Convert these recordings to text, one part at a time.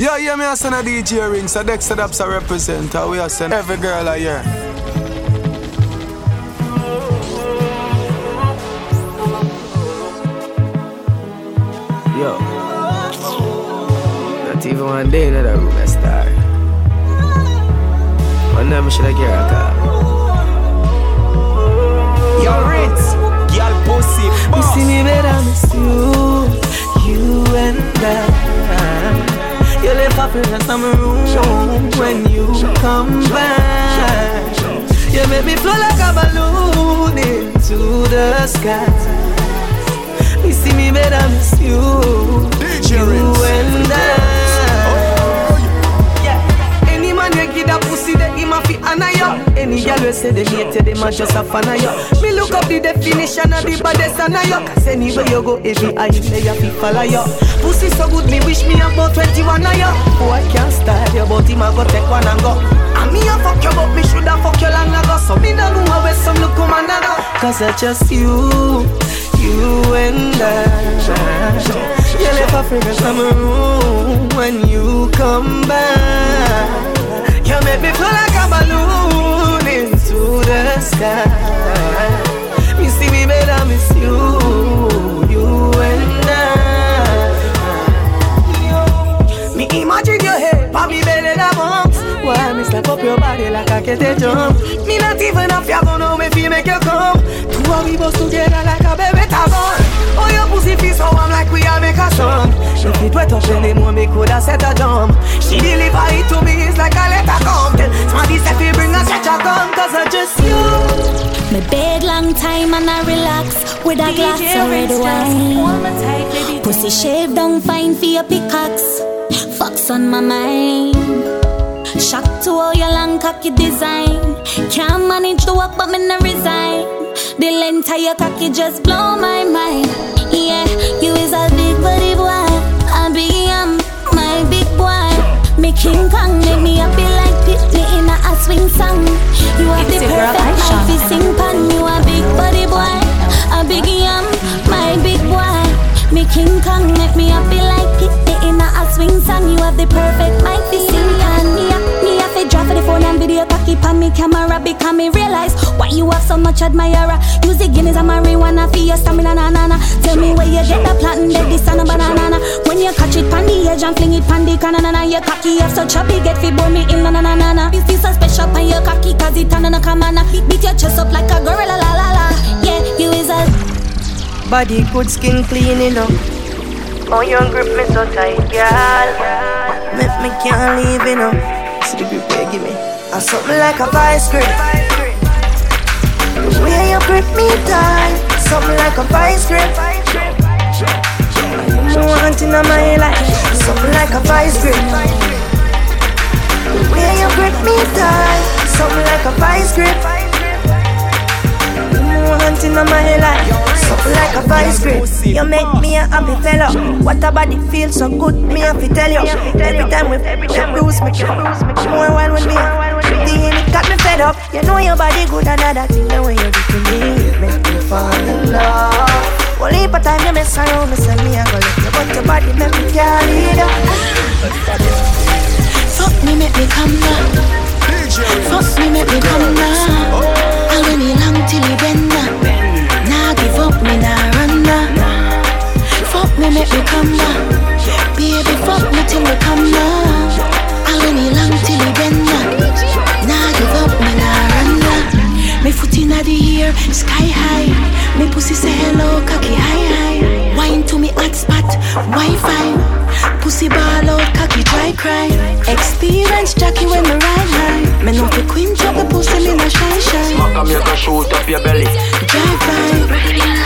Yeah, yeah, me a send a DJ ring, so Dexta Daps a represent, we a send every girl a year. Yo, not even one day in that room I star. One night I should have get a call. Yo, Ritz, girl pussy, You see me better miss you, you and I. You left off in my room when you come back. You make me flow like a balloon into the sky. You see me better miss you, you and I. give that pussy, they him a fi honor you. Any girl we say they hate you, them a just a fan of. Me look up the definition of the baddest and you. Cause anywhere you go, every eye they a fi follow you. Pussy so good, me wish me about 21 of you. Boy can't style you, but him a go take one and go. And me a fuck you, but me shoulda fuck you long ago. So me no know how some look come go. Cause I just you, you and I. You left a fragrance from my room when you come back. You make me feel like a balloon into the sky. Me see me better miss you, you and I. Me imagine your head, pa me belly la bumps. Why me slap up your body like I get a jump? Me not even but know me feel make you come. Two of we bust together like a baby tabon. Feel so like we are make a song. If it wet up any more, me coulda set a jump. She deliver it to me, it's like a letter come. Tell somebody say fi bring a stretch a gun, cause I just you. Me bed long time and I relax with a glass of red wine. Pussy shave down fine for your pickaxe. Fucks on my mind. Shock to all your long cocky design. Can't manage to walk, but me no resign. The length of your cocky just blow my mind. Yeah, you is a big body boy. I be um, my big boy. Me King Kong make me happy like Pitney in a, swing song. You are the It's your girl, perfect me camera because me realize why you have so much admirer. Use the guineas and marijuana for your stamina, na na na. Tell me where you get the platinum, dead this and a banana. When you catch it pan the edge and fling it pan the canna na na. Your cocky have such a big head fi bore me in na na na na na. You feel so special pan your cocky 'cause it and no come na. Beat your chest up like a gorilla la la la. Yeah, you is a Body good, skin clean, you know. Oh, your grip me so tight, girl. Make me can't leave, you know. Me. Something like a vice grip. The way you grip me tight, something like a vice grip. You want in my life, something like a vice grip. The way you grip me tight, something like a vice grip. You want in my life, something like a vice grip. You make me a happy fellow. What a body feels so good, me have to tell you. Every time we time bruise me, me, more one with me. The it got me fed up. You know your body good, another thing the way you do to me, make me fall in love. Well, heap of time you mess around, me say me I go let you, but your body make me carry it Fuck me, make me come down. Fuck me, make me come down. I'll let me long till he bend down. Nah, give up, me nah run down. Fuck me, make me come down. Baby, fuck me till we come down. I'll let me long till he bend down. Nah, give up, me nah run down. Me foot inna the air, sky high. Me pussy say hello, cocky high high. Wine to me hot spot, Wi-Fi. Pussy ball out, cocky dry cry. Experience Jackie when me ride high. Me know the queen drop the pussy, me no shy shy. Smack and make her shoot up your belly. Drive by.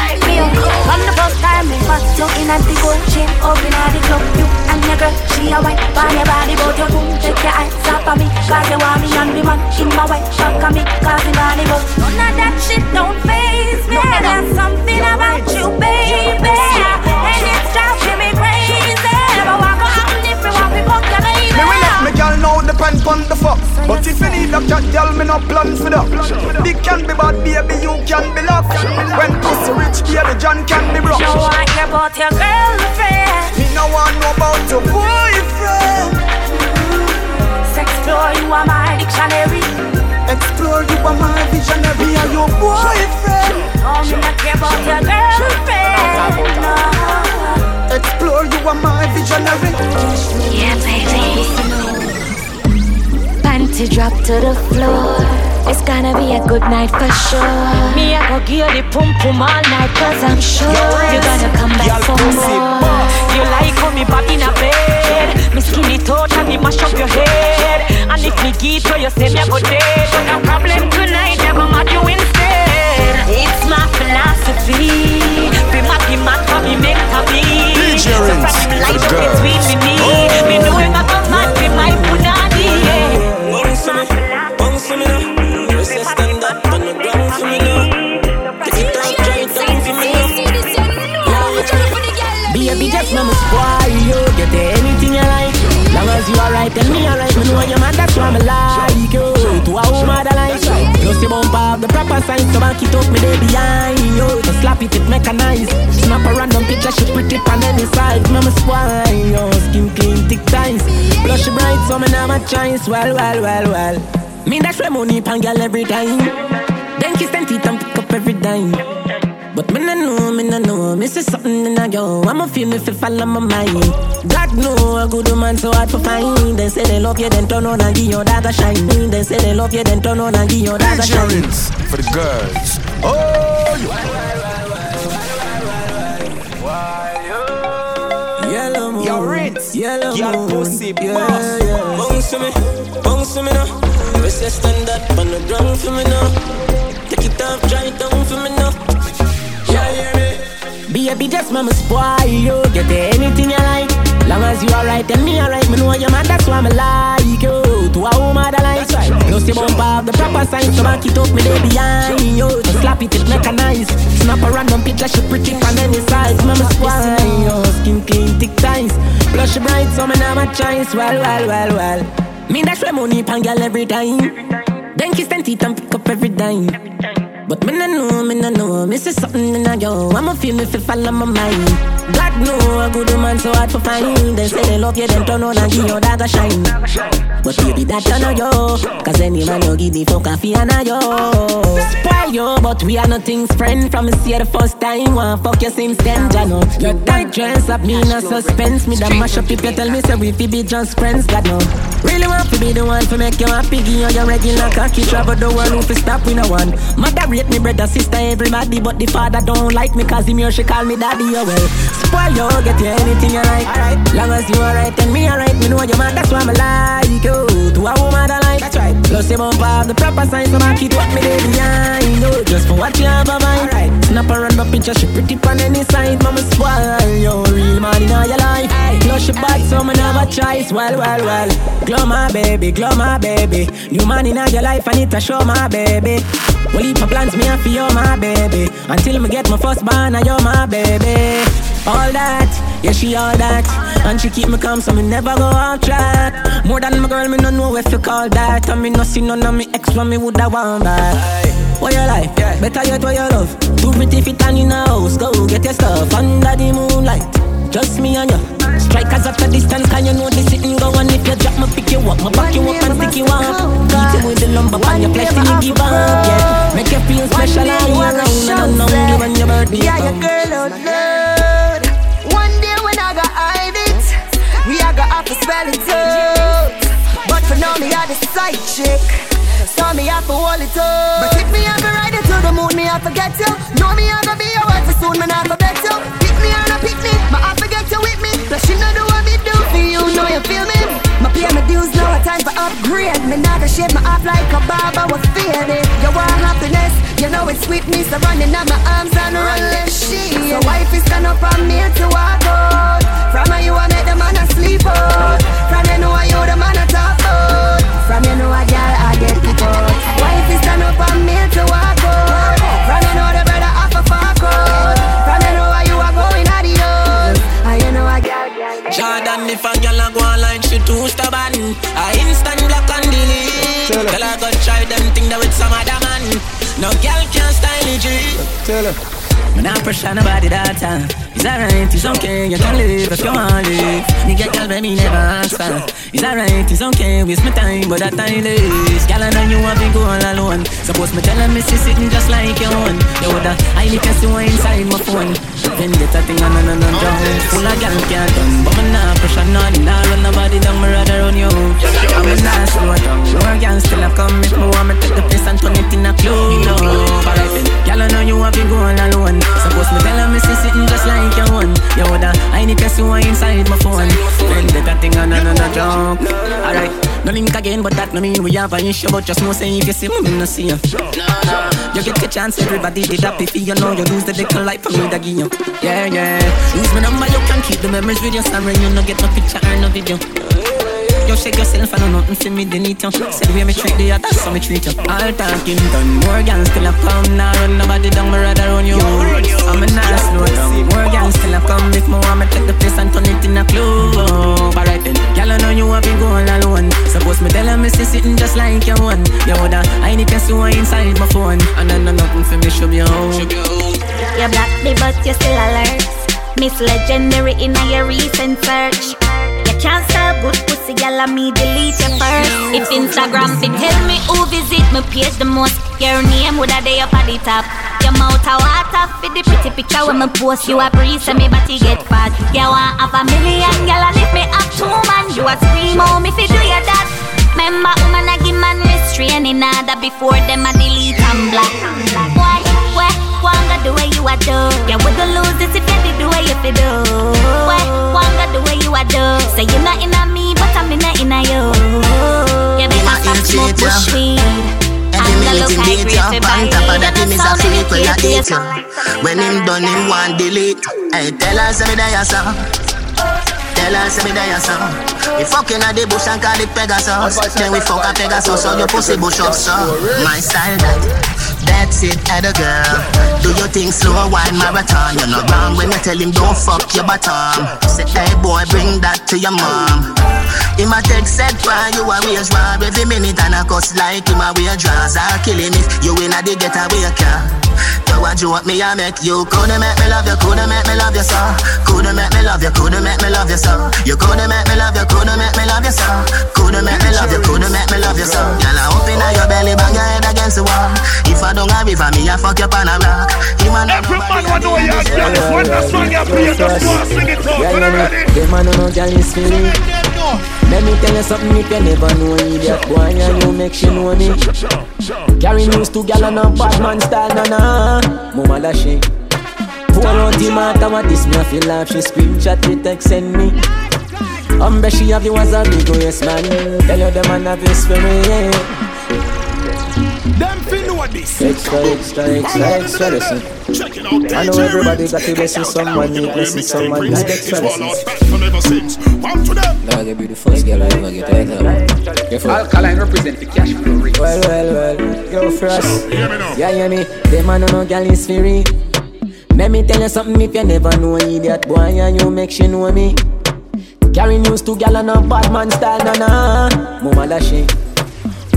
From the first time me was looking at the gold chain Open at the club, you and your girl She a white, on your body But you boom, take your eyes off of me. Cause you want me and the man In my white, back of me Cause you body but None of that shit don't phase me. There's something about you, baby. And it's driving me crazy. But walk around different, want me fuck your baby. Me will let me girl know the depend pon the fuck. But if you need a cat girl, me no plan for that. Dick can be bad, baby, you can be love. When pussy rich, baby John can be broke. You want hear about your girlfriend. Me no want know about your boyfriend. Explore, you are my dictionary. Explore, you are my visionary. Are your boyfriend? No, me not care about your girlfriend. Explore, you are my visionary. Yeah, baby. Panty drop to the floor. It's gonna be a good night for sure. Me, I go give you the pum pum all night, cause I'm sure you're gonna come back for more. You like how me back in a bed. Me skinny touch and me mash up your head. And if me get to you say me a go dead But no problem tonight, I go mad you instead. It's my philosophy. Be mad, be mad, for me make happy DJ So from Rinse, him light up between me knee Me. Know him a Baby, just mama spoil you. Get anything you like. Long as you alright, tell me alright. Me know your man, that's why me like you. To a woman that like you. Plus you bump up the proper sign, so back it up me day behind you. To slap it, it nice. Snap a random picture, she pretty on any side. Mama spoil you. Skin clean, thick ties. Blush bright, so me never choice. Well, well, well, well. Me dash my money pan girl every time. Then kiss them teeth and pick up every dime. But me no know, me no know, me see something in a yo. I'ma feel me fi fall on my mind. God know a good woman so hard to find. They say they love you, then turn on and give your dagger shine. They say they love you, then turn on and give your dagger DJ shine. Rinse for the girls. Oh, you. Yellow moon, Yo, Rinse. yellow Girl, moon, pussy, yeah, boss. yeah. Bounce for me, bounce for me now. Just a stand up on the ground for me now. It off, it down for me now. Yeah, hear me. Baby, just mama spoil you. Get anything you like. Long as you alright, tell me alright. Me know your man, that's why me like you. To a woman that like right. Plus you bump up the proper sign, so back it up me day behind you. To slap it, it nice. Snap a random picture, she pretty on any size. Mama spoil you. Skin clean, thick ties. Plus she bright, so me never choice. Well, well, well, well. Me dash my money pan girl every time. Then kiss them teeth and pick up every dime. But me no know, me no know, me see something in a yo. I'ma feel me fi on my mind. God know a good woman so hard to find. They say they love you, then turn on and give your dagger shine. But baby that turn on yo, cause any man you give the fuck a fi and a yo. Spoil yo, but we are nothing's friend from me see you the first time. Want fuck you since then, ya know. Your tight dress up me in a suspense. Me da mash up if you tell me say we fi be just friends, God no. Really want to be the one to make you happy, give you your regular cocky travel the world who fi stop we no one. Mother rate me brother, sister, everybody, but the father don't like me cause him here she call me daddy, oh well. Spoil you, get you anything you like. Alright, long as you alright, and me alright, me know what your man, that's why me like you. To a woman that like, that's right. Plus you bump up the proper sign, so I keep what me there behind you. Just for what you have a mind. Alright, snap a random picture, she pretty on any side, mama spoil you. Real man in all your life. Plus she bad, so me never choice. Well, well, well. Glow my baby, glow my baby. New man in all your life, I need to show my baby. Well, if my plans me, I feel my baby. Until me get my first born, I you my baby. All that, yeah, she all that. And she keep me calm, so me never go off track. More than my girl, me no know if you call that. And me no see none of me ex when me woulda want back. What you like? Better yet, what you love? Too pretty fit and in a house. Go get your stuff under the moonlight. Just me and you. Strikers at a distance, can you know this sitting go on? If you drop me, pick you up, my back you up and stick you up. Beat him with the number on your place till you give up. Yeah, make you feel special all year round. And unknown when your birthday Yeah, your girl out loud. One day when I got hide it, we I got have to spell it out. But for now, me are the side chick. So me have to hold it up. But if me have to ride it to the moon, me have to get you. Know me have to be your wife soon, me not forget you. Pick me or not pick me, my have to get you with me. Plus you know do what me do for you, know you feel me. My pay my dues, now time for upgrade. Me not gonna shape my up like a barber was faded. You want happiness, you know it's sweetness. So running out my arms and run she. So wife is stand up on me to walk out. From you I make the man a sleep out. From you know I you the man I instant block and delete. Tell her. Go try them thing that with some other man. No girl can style it, G. Tell her. Man, I pressure nobody that time. It's alright, it's okay, you can live if you want live. Nigga, girl, baby, never answer. It's alright, it's okay, waste my time, but that time is. Girl, I know you have been going alone. Suppose me tell her, me see sitting just like your own. The I need to see what inside my phone. Then get a thing on and on down. Full of girl can't done, but me nah pressure none. Nah run nobody down, me rather run you. I'm a nah slow down. More girl still a come if me want me take the place and turn it in a club. Alright then, girl, I know you have been going alone. Suppose me tell her, me see sitting just like your own. Yo, the I need to see inside my phone. Then get a thing on and and down. Alright. No link again, but that no mean we have an issue. But just know say if you see me, me no see you. You get the chance, everybody did happy for you know you lose the little life for me that give you. Yeah, yeah. Lose my number, you can keep the memories with you. Sorry, you no get no picture or no video. You shake yourself, I know nothing for me, delete you. Said the way me treat the others, so me treat you. All talking done, more girls still a come. Now run nobody down, me rather run you. I'm a nice slow down. More girls still a come. If me want me take the place and turn it in a club. Alright then, girl, I know you have been going alone. Suppose me tell her me see sitting just like your one. You woulda, I need to see what inside my phone. And I know nothing for me, should be home. You're black, baby but you still alert. Miss Legendary in your recent search. Can't sell good pussy, girl, and me delete you first. If Instagram fit tell me who visit me page the most, your name would have day up at the top. Your mouth a water for the pretty picture when me post you a breeze and me body get fat. You want have a million, girl, and if me have two man, you a scream oh me fi do your that. Remember, woman a give man restraining order before them a delete and block. Wanga the way you a do? You wouldn't lose this if you did the way you do. Why, wanga the way you a do? Say you not inna me, but I'm inna inna you. You better stop smoke bush weed. Every minute him beat you On top of that him is a freak when you eat you When him done him want delete Hey tell say me there son Tell her say me there son We fucking at the bush and call it Pegasus Then we fuck a Pegasus so your pussy bush up so My style that That's it, at a girl. Do your thing slow, wine marathon. You're not wrong when you tell him don't fuck your bottom. Say, hey boy, bring that to your mom. Him a text said why you a wage war every minute and a cuss like him a wear draws. I'll kill him if you in a the getaway car. You a joke me a make you coulda make me love you, coulda make me love you so. Coulda make me love you, coulda make me love you so. You coulda make me love you, coulda make me love you so. Coulda make me love you, coulda make me love you so. Girl, I open your belly, bang your head against the wall. If I don't have it for me, I fuck you on a rock. Him and Every man want know you got this one, that's why you play, just go and sing it out. Yeah, When you yeah, ready? Them man no girl is feeling. Let me tell you something if you never know idiot boy and you make she know me. Carry news to gal and a bad man style na na. Mama da she. Pour out the matter what this me feel laugh she screenshot it text send me. Umbe she have you as a big yes man. Tell you them man have this for me. Yeah. Them fi know this. Extra, extra, extra, extra listen. Check it out, I know everybody got to listen someone need listen someone need extra It's listen. out back from ever since. One to them. Dog, you be the first girl I ever get out of. Alkaline represent the cash flow rate. Well, well, well, go first. Hear me. Yeah, hear me. Them man no girl is free. Let me tell you something if you never know idiot boy and you make she know me. Carry news to gal and a bad man style na na. Mama da she.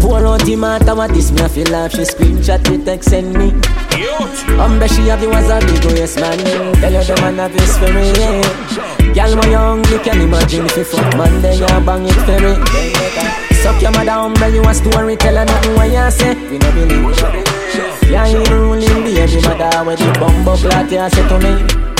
Pour out the matter what this me I feel laugh she screenshot it text send me. Umbe she have you as a big yes man. Tell you the man have this for me. Gal my young you can imagine if you fuck man then you bang it for me. Suck your mother umbe you a story tell her nothing what you say. We no believe. Yeah, you ruling baby mother with the bumbo plot you say to me.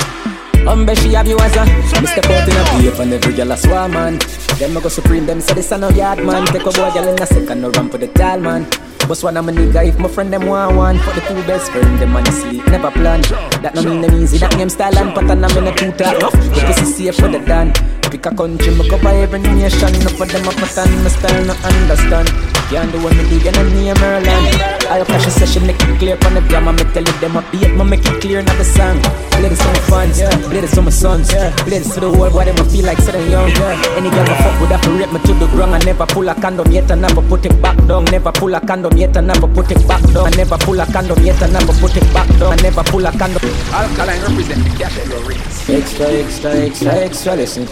Umbe she have you as a Me step out in a beef and every girl a swarm man. Them a go supreme, them say this a no yard man. Take a boy girl in a second, no run for the tall man. Boss one of my nigga, if my friend them want one. For the two best friend, them man sleep, never plan. That no mean them easy, that name style and pattern I'm in a two talk rough The pussy safe for the done Pick a country, me cover every nation No for them a pattern, my style no understand. Can't do what me dig and I name Merlin I'll cash a session, make it clear from the grammar Me tell you them a beat, me make it clear not the song Play this for my fans, play this for my sons Play this for the world, why them a feel like sitting young Any girl I fuck would have to rape me to the ground. I never pull a condom yet and never put it back down. Never pull a condom yet and never put it back down. I never pull a condom yet and never put it back down. I never pull a condom. Alkaline represent the cash flow rate. Extra, extra, extra, extra listen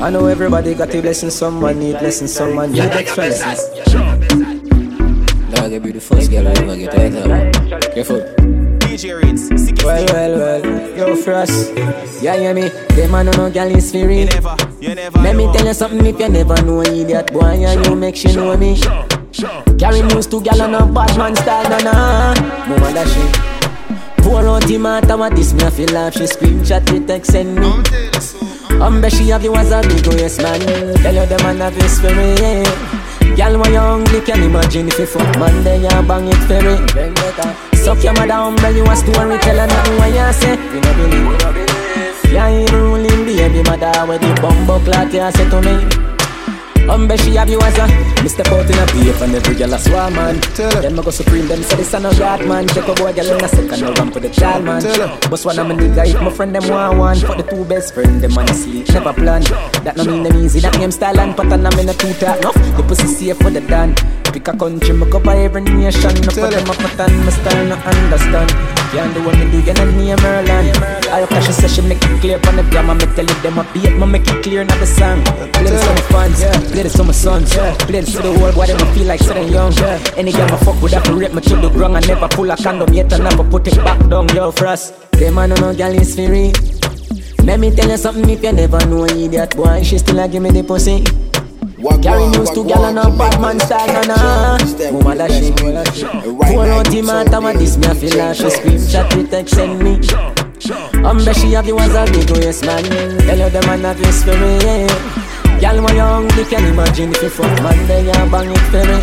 I know everybody got a blessing, someone need blessing, someone need extra lessons Dog, you be the first girl I ever get out of Careful DJ Rinse. Well, well, well. Yo, Frost. Yeah, hear me? Them man no gal is free. You never, you never. Let me tell you something if you never know an idiot boy, and you make she know me. Carry news to gal on a bad man style, na na. Mama that shit. Pour out the matter what this me feel like she screenshot it text send me. Um, bet she have you as a big waist man. Tell you the man have his spirit. Girl, when you hungry, can imagine if you fuck man, then you bang it for it. Suck your mother, umbrella, you a story, tell her nothing what you say. You know believe. Yeah, even ruling baby mother, where the bumbo clot you say to me. Umbe she have you as a Me step out in a beef and every girl a swarm man. Then me go supreme them say this a no yard man. Take a boy girl in a second no run for the child man. But one of my nigga if my friend them want one. Fuck the two best friend them man sleep never plan. That no mean them easy that name style and pattern I'm in a two talk enough The pussy safe for the done Pick a country me by every nation No put them up pattern me style no understand. Can't do what me do you not name Merlin. I cash a session make it clear on the grammar Me tell it them a beat me make it clear not the song Play this for my fans Play this for my sons Play this for the world why they feel like sitting young Any girl my fuck would have to rape me to the ground. I never pull a condom yet I never put it back down Yo frost. Them man no girl is free Let me tell you something if you never know idiot boy. She still a give me the pussy Carry news to gal on a bad man style, na na Mama that shit Pour out the matter, what this me I feel like She scream, chat, it, text, send me. Um, bet she have you as a big waist man. Tell you the man have your spirit Gal, when you hungry, can imagine if you fuck man Then you bang it for me.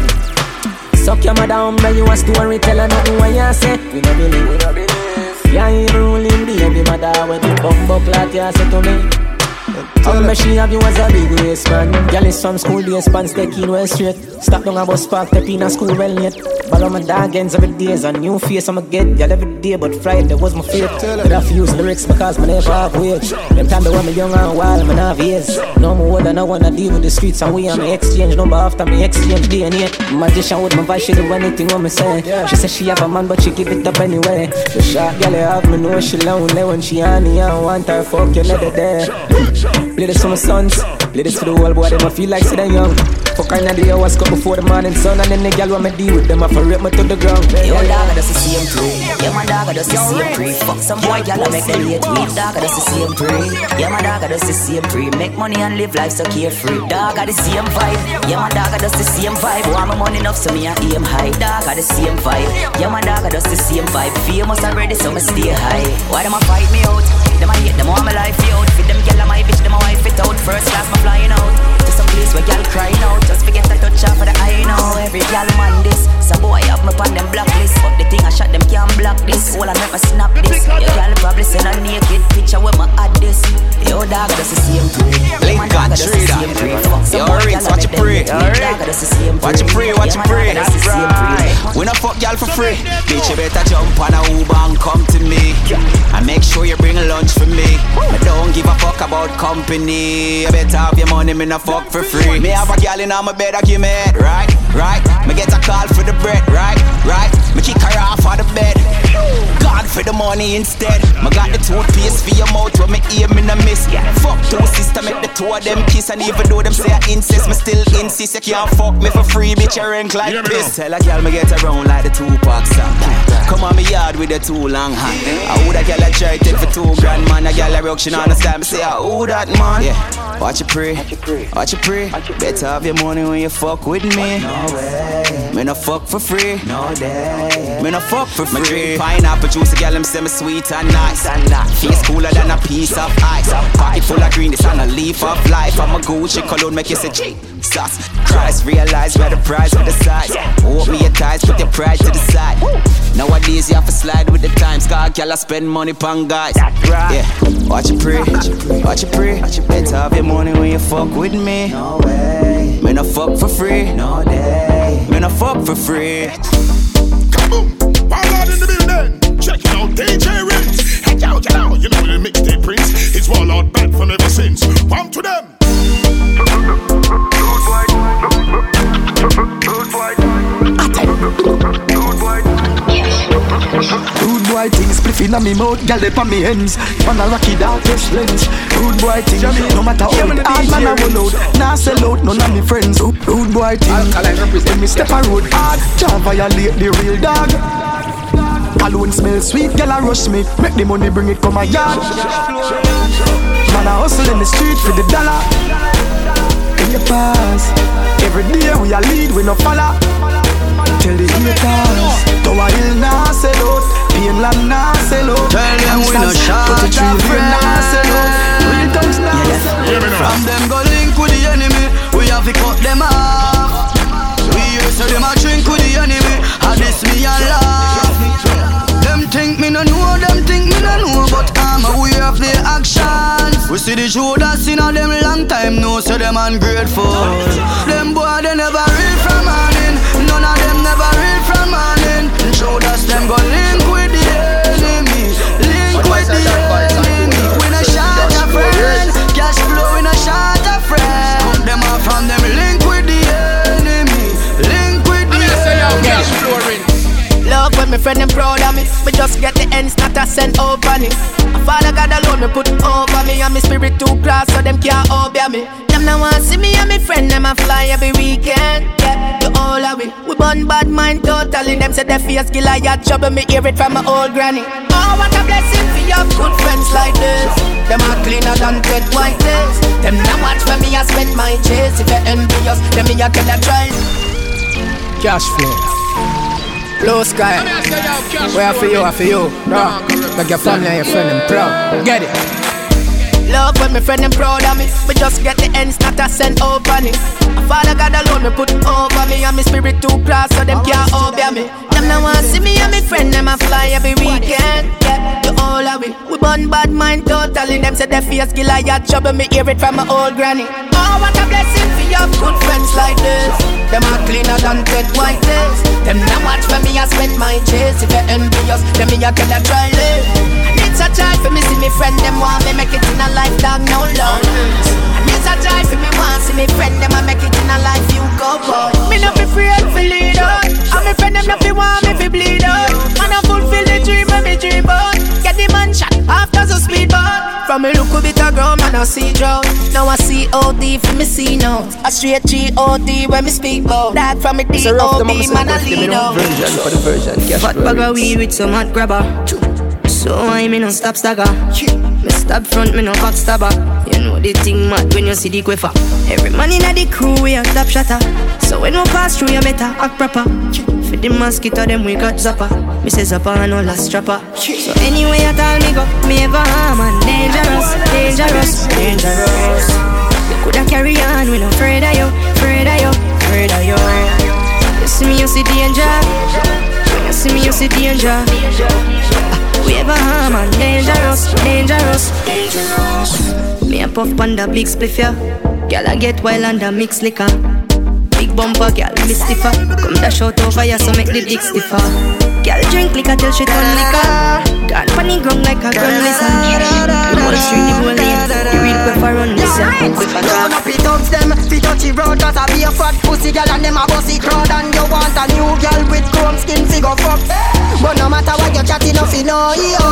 Suck your mother, um, you a story Tell her nothing what you say. We no believe, we no believe. Yeah, even ruling baby mother When the bumbo clot you say to me um, me she have you as a big waist man. Girl is from school days, pants taking well straight. Stop down a bus park, step in a school well late Ball on my dog ends every day, a new face I'ma get. Girl every day, but Friday was my fate. But I use lyrics because me never have wage. Them time they want me young and wild, me have years No more than I wanna deal with the streets And we on me exchange. Number after me exchange DNA Magician with my voice, she do anything what me say. She say she have a man, but she give it up anyway. The shot girl have me know she lonely When she on me, I want her fuck you never there Play this for my sons, play this for the whole boy, them I feel like they young. Fuck kind of the hours cut before the morning sun And then the gal want me deal with them I for rape me to the ground. Yo dog I just the same pre Yeah my dog I just the same pre Fuck some boy gal I make them late weed Dog I just the same pre Yeah my dog I just the same pre Make money and live life so carefree. Dog I the same vibe. Yeah my dog I just the same vibe. Want my money enough so me I aim high. Dog I the same vibe. Yeah my dog I just the same vibe. Famous already so me stay high. Why them a fight me out? Them a hate them want my life out Fit them gal my bitch them a wife it out. First class my flying out place where gal crying out Just forget to touch off for the eye now. Every gal man this. Some boy up me on them blacklist. But the thing I shot them can't block this. All I me snap this. Your gal probably send a naked picture with my add this. Yo dog that's the same pre Lincoln Trader Yo Rinse, watch you pray Watch you pray, watch you pray That's right We not fuck gal for free. Bitch you better jump on a Uber and come to me. And make sure you bring lunch for me. I don't give a fuck about company. You better have your money, me not fuck for free. Me have a gal in my bed, I give me head, right, right. Me get a call for the bread, right, right. Me kick her off of the bed For the money instead. Me got the toothpaste for your mouth When me aim in a miss. Yeah. Fuck two sister, make the two of them kiss And even though them say I incest Me still insist, you can't fuck me for free Bitch, you rank like this. Tell a gal me get around like the Tupac song. Come on me yard with the two long hand. I would a gal a try take for two grand man. A gal a rock, she not understand me say I who that man? Yeah, watch you pray, watch you pray Better have your money when you fuck with me. No way Me no fuck for free. No day. Me no fuck for free Me drink pineapple juice, a gal them me sweet and nice. Face cooler than a piece of ice. Pocket full of green, this on a leaf of life. I'm a Gucci cologne, make you say Jesus Christ Realize where the prize with the size me your ties, put your pride to the side. Nowadays you have to slide with the times. Cause gal I spend money pon guys. Yeah, watch you pray, watch you pray Watch you Better have your money when you fuck with me. No way. Me no fuck for free. No day Me I fuck for free Kaboom! Power in the building. Check it out, DJ Rinse. Hey, yo, get out. You know the mixtape prince. It's all out bad from ever since. One to them. Rude boy things, spliff inna me mouth, gal dey on me hands. On a rocky darkest lens. Rude boy things, no matter how hard man I will out. Nah sell out, none of me friends. Rude boy things, when me step a road hard, can't violate the real dog. Cologne smell sweet, girl I rush me. Make the money bring it come my yard. Man I hustle in the street for the dollar. In the past, every day we a lead, we no follow. Tell the haters, Tower Hill nah sell out, Painland nah sell out. Tell them we no shot Put the tree here nah sell out. Real thugs nah sell out. From them go link with the enemy, we have to cut them off. We used to them a drink with the enemy, and this me a laugh. Them think me no know, them think me no know, but I'm aware of their actions. We see the Judas in a them long time, no, so them ungrateful. Them boy they never read from morning, none of them never read from morning. Judas them go link with the enemy, link with the enemy. We no shot a friend, cash flow we no shot a friend. Cut them off from them link with my friend them proud of me. Me just get the ends, not a send over me. Father God alone me put over me, and my spirit too cross so them can't obey me. Them now want see me and my friend them a fly every weekend. Yeah, the all of we. We burn bad mind totally. Them say they face Goliath trouble. Me hear it from my old granny. Oh, what a blessing for your good friends like this. Them are cleaner than dead white days. Them now watch for me I spend my chase. If you envious, them me a tell a try. Cash flow. Blue sky. Where for you, I for you. No. Make your family and your friend them proud. Get it. Love when my friend them proud of me. We just get the ends, not a send over me. Father God alone me put over me, and my spirit too cross so them can't obey me. Them now want see me and my friend them a fly every weekend. Yeah, the all of we. We burn bad mind totally. Them say they face Goliath trouble. Me hear it from my old granny. Oh, what a blessing for your good friends like this. Them are cleaner than dead white. Them now watch for me I spend my chase. If you're envious, them me I a try live. And it's a joy for me see me friend them want me make it in a life dog no love. And it's a joy for me want see me friend them I make it in a life you go boy. Me no be afraid for lead out. And me friend them no fi want me fi bleed out. Man I fulfill the dream when me dream about. Get the man shot after the speedboat. From me look a bit of ground man I see drought. Now I see OD for me see now. A straight G-O-D when me speak about. That from me D-O-B man I lead out. Version for the version. Cash Fat flow bag of remix. weed with some hot grabber. So I me no stop stagger. Me stab front, me no cock stabber. You know the thing mad when you see the quiffer. Every man inna the crew we a top shatter. So when we pass through, you better act proper. For the mosquito, them we got zapper. Me say zapper and no last strapper. So anyway, I tell me go, me ever harm and dangerous, dangerous, dangerous. You coulda carry on, we no afraid of you, afraid of you, afraid of you. You see me, you see danger. You see me, you see danger. Ever harm dangerous, dangerous, dangerous. Me a puff panda big spliff ya. Girl I get wild and a mix liquor. Big bumper, girl me stiffer. Come dash out over ya so make the dick stiffer. Girl drink liquor till she turn liquor. Gone funny ground like a gun lizard. The whole street the whole lane. The real quick for run this ya. Quick for Turn up it up them, fi touchy road Cause I be a fat pussy girl and them a bossy crowd And you go fuck. But no matter what you chatting you know yo.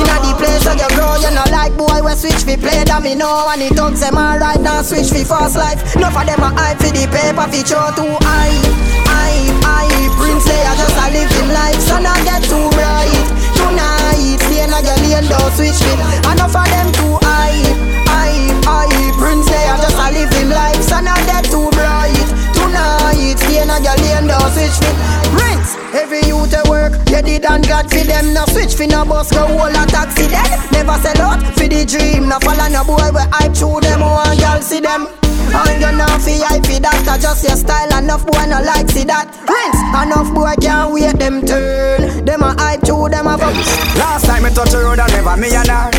Inna the place where you grow, you know like boy we switch fi play know. And it thugs them alright now switch fi fast life. Enough of them a hype fi the paper fi show too high High, high, Prince they are just a living life So not get too bright Tonight, stay na your lane, don't switch me Enough of them too high High, high, Prince they are just a living life So not get too bright Tonight, stay na your lane, don't switch me Prince, every youth they work You did and God for them. No switch fi no bus, go hold a taxi then. Never sell out for the dream. No follow no boy we hype through them One girl see them. And you know fi hype fi that I just your style. Enough boy no like see that. Prince Enough boy can't wait them turn. Them a hype through them a box Last time me touch the road, I never me and her.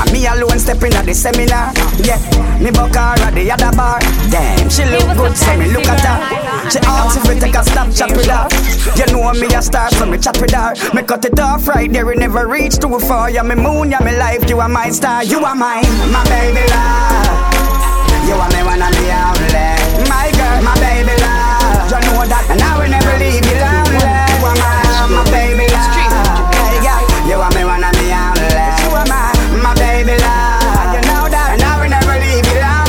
And me alone stepping at the seminar. Yeah, me book her at the other bar. Damn, she look good, so me look at her. She asked if we take a stop, chop it off. You know me a star, so me chop it off. Me cut it off right there, it never reach too far. You me moon, you me life, you are my star, you are mine, my baby love. You are me one of the only My girl, my baby love You know that and I will never leave you lonely You are my, my baby love Hey girl, you are me one of the only You are my, my baby love You know that and I will never leave you lonely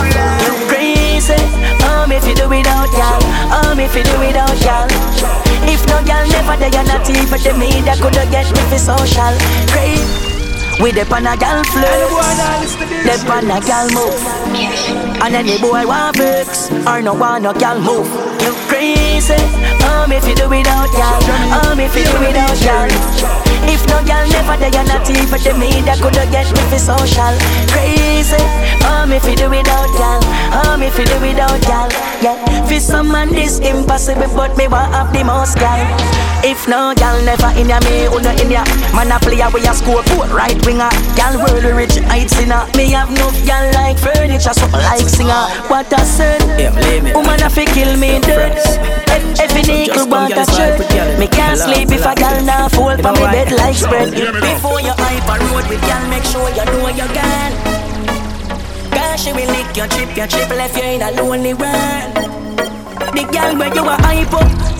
crazy. Oh, me fi do without y'all. Oh, me um, fi do without. If girl never there, you're not even the media could get me for social. Great. We the pan a gal flex, the pan a gal move, and any boy want vex or no want no gal move. You crazy? Oh, me fi do without gal. Oh, me fi do without gal. If no gal never there, you're not even the media could get me for social. Crazy? Oh, me fi do without gal. Oh, me fi do without gal. Yeah, for some man this impossible, but me want have the most gal. If no gal never in ya, me who no in ya. Man a player we a score foot right winger. Gal world rich heights in ya. Me have no gal like furniture, so like singer. What I said, woman a fi kill me dead. Every nickel want a shirt. Me can't sleep if a gal nah fold for me bed like spread. Before you hype a road with gal, make sure you know your gal. Girl, she will lick your chip, your chip left you in a lonely world. The gal where you a hype up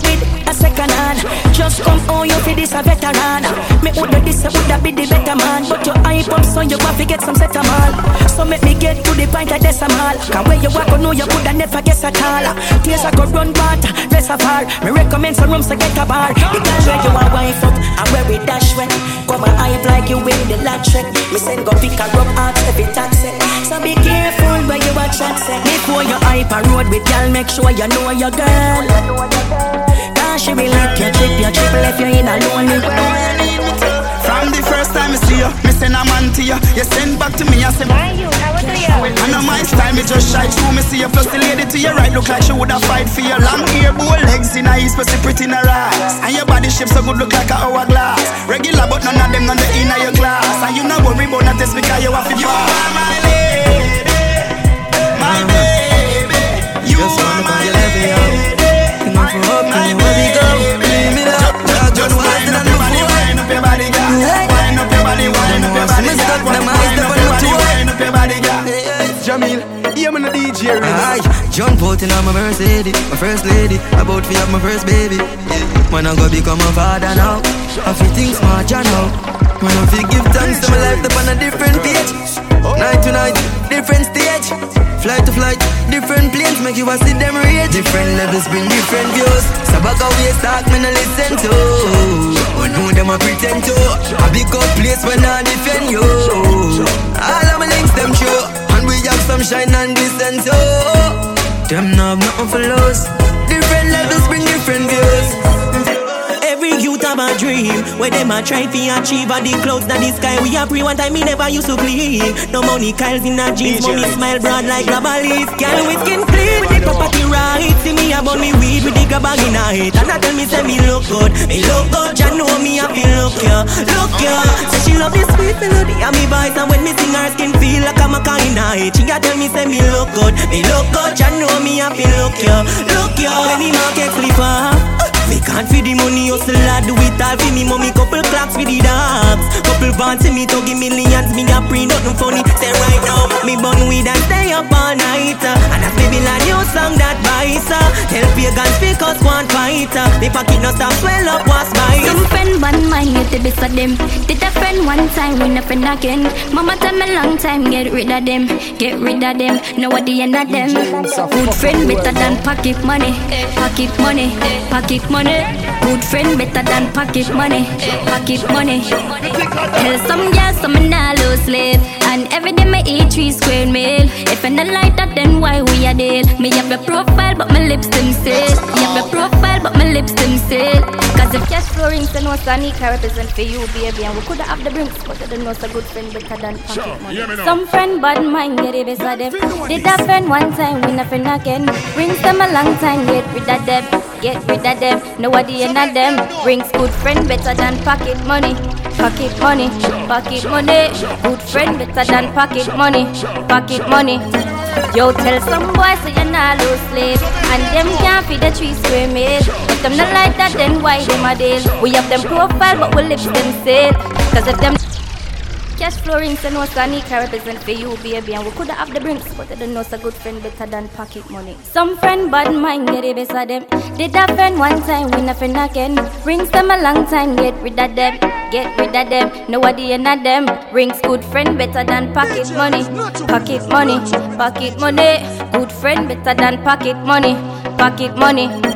second hand Just come on you for this a veteran. Me woulda this woulda be the better man. But you hype up so you want to get some set mal. So make me get to the point of decimal Cause where you walk I know you coulda never guess at all. Tears I go run water, reservoir Me recommend some rooms to get a bar The gal where you a wife up and where we dash when. And hype like you win the lottery Me send go pick a rub out every taxi. So be careful where you a chat say Before you hype a road with gal make sure you know your girl Cause she will like your trip, your trip left you in a lonely From the first time I see you, me send a man to you. You send back to me, I say Why you? How do you? And on my style, me just shy through me see you Plus the lady to your right look like she woulda fight for you Long hair, bow legs in her east, but she pretty in her eyes. And your body shape so good look like a hourglass. Regular but none of them none the inner your class. And you not worry about that test because you have to You are my lady, my baby. You are my lady for up and where we go. Leave me up, body, wind up your body, girl. Wind up your body, wind up your body, girl. Wind up your body, wind up your body, girl. Jamil, yeah, man, a DJ. Aye, jump out in my Mercedes, my first lady. About to have my first baby. Man, I go become a father now. I feel things smart, you know. Man, I feel give thanks to my life up on a different page. Night to night, different stage. Flight to flight, different planes make you a see them rate. Different levels bring different views. So back we talk, me no listen to. Oh no, them a pretend to. A big up place when I defend you. All of my links them true, and we have some shine and glisten too. Them no have nothing for lose. Different levels bring different views. Every youth have a dream. Where them a try to achieve At the clouds that the sky We a pre one time me never used to clean No money Kyle's in a jeans Money smile broad like leaf Girl with skin clean With the property right. See me about me weed With the grab bag in a hit And I tell me say me look good Me look good. You know me I feel look ya Look ya Say she love this sweet melody And me voice And when me sing her skin feel like I'm a kind in a hit She a tell me say me look good Me look good. You know me I feel look ya Look ya When the market flip off me can't feed the money, hustle I do it all for me. Mommy Couple clocks for the dogs. Couple vans to me to give millions. Me a pre nothing funny. Say right now Me bun weed and stay up all night. Uh, And that's baby like new song that bites uh, Tell pagans because one fight uh, Me pocket no stop swell up was by Some friend one mind get the best of them. Did a friend one time win a friend again. Mama tell me long time get rid of them. Get rid of them. Know what the end of them. Good friend better than pocket money. Pocket money. Pocket money Good friend better than pocket money. Pocket money. Tell some girls some nah lose sleep And every day me eat three square meal. If I not like that then why we a deal? Me have a profile but my lips them still. Me have a profile but my lips them still. Cause if cash flooring then what's Sunny can represent for you baby? And we coulda have the brinks but I don't know so good friend better than pocket money. Some friend bad mind get it best of them Did a friend one time win a friend again. Rings them a long time get rid of them Get rid of them. Nobody end of them. Rings good friend better than pocket money. Pocket money, pocket money. Good friend better than pocket money Pocket money. Yo, tell some boys so you not lose sleep. And them can't feed the tree square meal If them not like that then why them a deal? We have them profile but we lips them sale. Cause if them Cash flooring no Sunny can represent for you baby And we coulda have the brinks but I don't know so good friend better than pocket money. Some friend bad mind get it best of them. Did a friend one time win a friend again. Rings them a long time get rid of them Get rid of them. Nobody end of them. Rings good friend better than pocket money. Pocket money Pocket money. Good friend better than pocket money Pocket money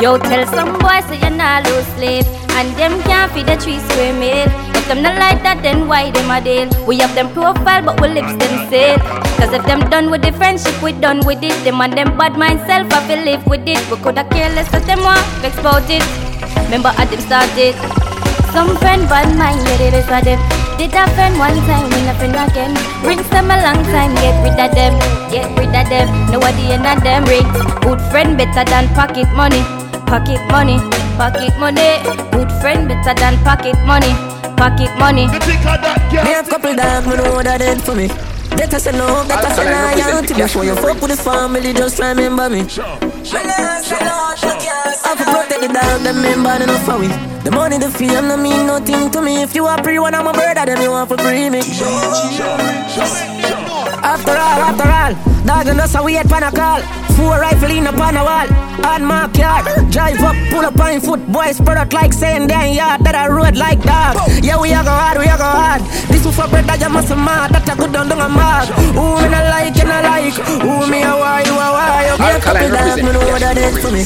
Yo, tell some boys so you're not lose sleep. And them can't feed the tree square meal. If them not like that, then why them a deal? We have them profile, but we lips them sale. Cause if them done with the friendship, we done with it. Them and them bad mind self, I feel live with it. We coulda careless, cause them want vex it. Remember how them started. Some friend bad mind, yeah, they them. Did a friend one time, win a friend again. Brings them a long time, get rid of them, get rid of them. Know what the end of them rings. Good friend better than pocket money, pocket money, pocket money. Good friend better than pocket money, pocket money. Me have couple dogs, me know that dead for me. Better say no, better say loyalty Before you fuck with the family, just try remember me. I have to protect the dog, them member enough for we The money, the fame, no mean nothing to me. If you are pre one, I'm a brother, then you want to free me After all, after all, dog and us a wait pan a call Four rifle in upon a wall On my car, drive up, pull up on foot Boys spread out like saying damn yard That I road like dog. Yeah, we a go hard, we a go hard. This is for bread that you must have mad That a good down down a mad Who me not like, and I like? Who me a why, you a why? You get a couple dog, me know what that is for me.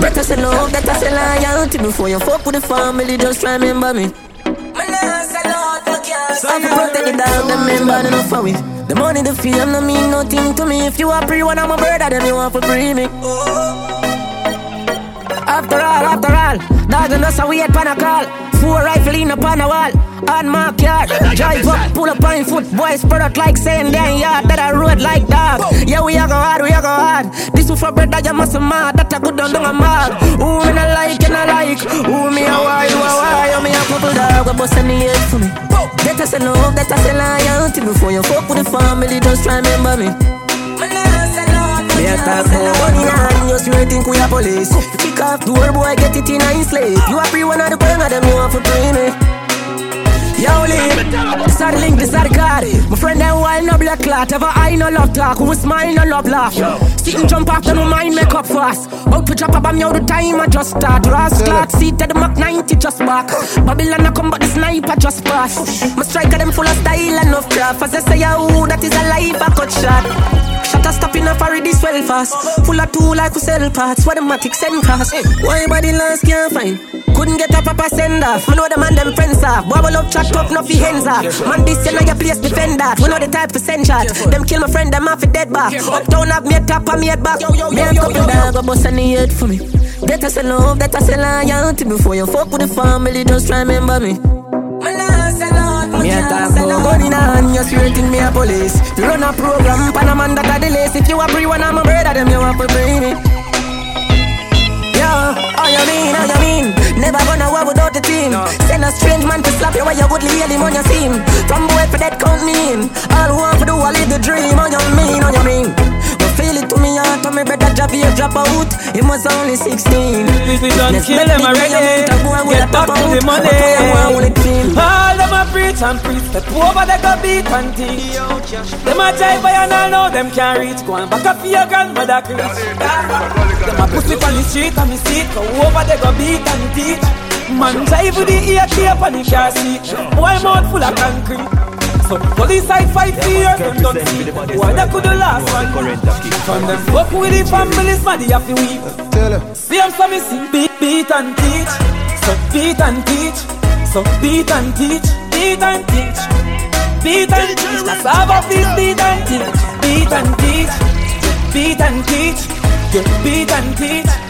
Better say love, better say loyalty Before you fuck with the family, just remember me. So I protect the dog, them member enough for we The money, the fame, no mean nothing to me. If you are pre one, I'm a brother, then you want to free me After all, after all Dog and us a wait pan a call Four rifle in upon a wall On my car. Drive up, pull up on foot Boys spread out like saying damn yard. That I road like dog. Yeah, we a go hard, we a go hard. This is for bread that you must mad. That a good down down a mad. Who me not like, and I like? Who me a why, you a why? You me a couple dog, we bust any head for me. That I say love, that I say loyalty Before you fuck with the family, just try remember me me a talk more money and you still think we a police Kick off door boy get it in a slave You a free one of the queen of them you want for free me Yo, leave. This are the link, this are the card. Eh. My friend, them wild no black clot. Ever I no love talk. Who smile no love laugh. Sit and jump after no mind make up fast. Out to drop a bomb, yo, the time I just start. Ras clot, seat at the Mach 90 just back. Babylon I come, but the sniper just pass. My striker, them full of style and of craft. As I say, yo, that is a life I cut shot. Shut a stop in a furry this well fast. Full of two like we sell parts. What the matic send cost. Why body last can't find? Couldn't get up a proper send off. Me know the man them friends off. Boy, we love chat up, no fi hands off. Man, this you know your place defend that. We know the type for send shot. Them kill my friend, them off a dead back. Uptown have me a top and me head back. Me a couple dog, but bust head for me. Better say love, better say loyalty before you fuck with the family. Just remember me. Me a talk more gun in hand, you swear think me a police. You run a program, pan a man that a delays If you a pre one, I'm a brother, them you want to bring me Yeah, all you mean, all you mean? Never gonna war without the team. Send a strange man to slap you while you goodly hear him on your team From boy for that count me in All who want to do, I live the dream. All you mean, all you mean feel it to me heart, to me better drop here, drop out. He was only 16 We done kill him already Get back to the money. All them a preach and preach Step over they go beat and teach. Them a jive by and all know them can't reach. Go and back up your grandmother preach Them a pussy on the street and me see Go over they go beat and teach. Man jive with the ear tape and the car seat Boy mouth full of concrete so police side fight for years, them don't see. Why that could the last one? From them fuck with the families, man, they have to weep. See them so me see beat, beat and teach. So beat and teach. So beat and teach, beat and teach. Beat and teach, that's how about this beat and teach. Beat and teach, beat and teach. Get beat and teach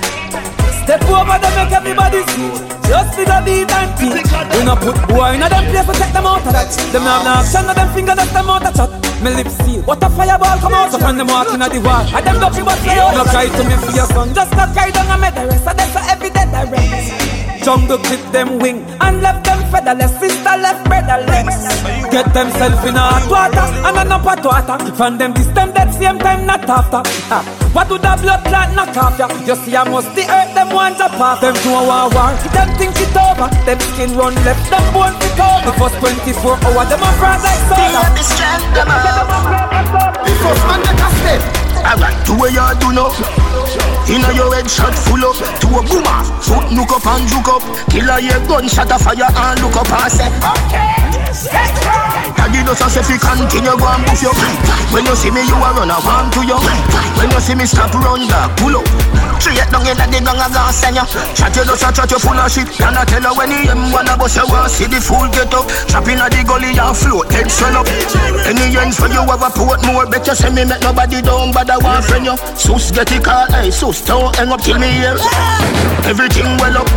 Step over them, make everybody see. Just for the beat and teach We not put boy in a them place to take them out of that. Them have no action, no them finger that's them out of chat Me lips seal, what a fireball come out So when them walking at the wall. And them dopey but fly out No cry to me for your son. Just cry down and make the rest of them so day the rest Jungle clip them wing and left them featherless. Sister left brotherless. Get themself in a hot water and an up hot water. From them this them that same time not after. Ah, what do the blood clot knock off ya? You see I must the earth them want to pop. Them do a war war. Them think it over. Them skin run left. Them bone fit over. The first 24 hours them a fraud like soda. The strength them up. The first man that a step. Alright, do what you do now. Inna your head shot full up. To a boomer, foot look up and look up. Killer your gunshot a fire and look up and say Daddy does a say fi continue go and buff you When you see me you a run a warm to you When you see me stop run back pull up Straight down inna the gang, I gon' send you. Chat you just a chat you full of shit. Can I tell you when he am wanna bust you want see the fool get up. Trap inna the gully and float, head swell up. Any ends for you ever put more, bet you say me make nobody down, but I want friend you. Sus get it call, hey sus, don't hang up till me here. Everything well up.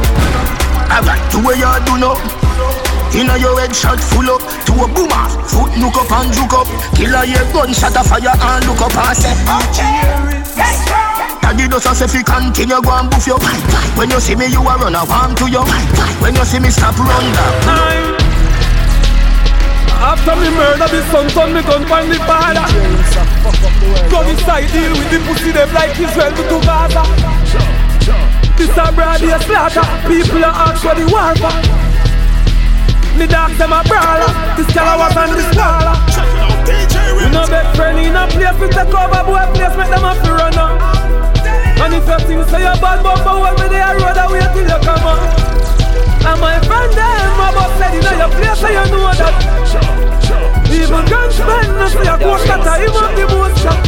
I got to where you do now. Inna your head shot full up. To a boomer Foot look up and juke up. Killer your gun shot a fire and look up and say Daddy does a say fi continue go and boof you. When you see me you a run a warm to you. When you see me stop run down. After me murder the son, son me gun find the father. Go inside deal with the pussy them like Israel to Gaza. This a broad day slaughter. People are ask for the dogs them a brawler. This girl was on this baller. We no best friend in a place we take over boy place make them a fi run up. And if you think say you bad but for what me there road away till you come up. And my friend them a bus said in your place so you know that. Even gunsmen no say a ghost that I even the most shot.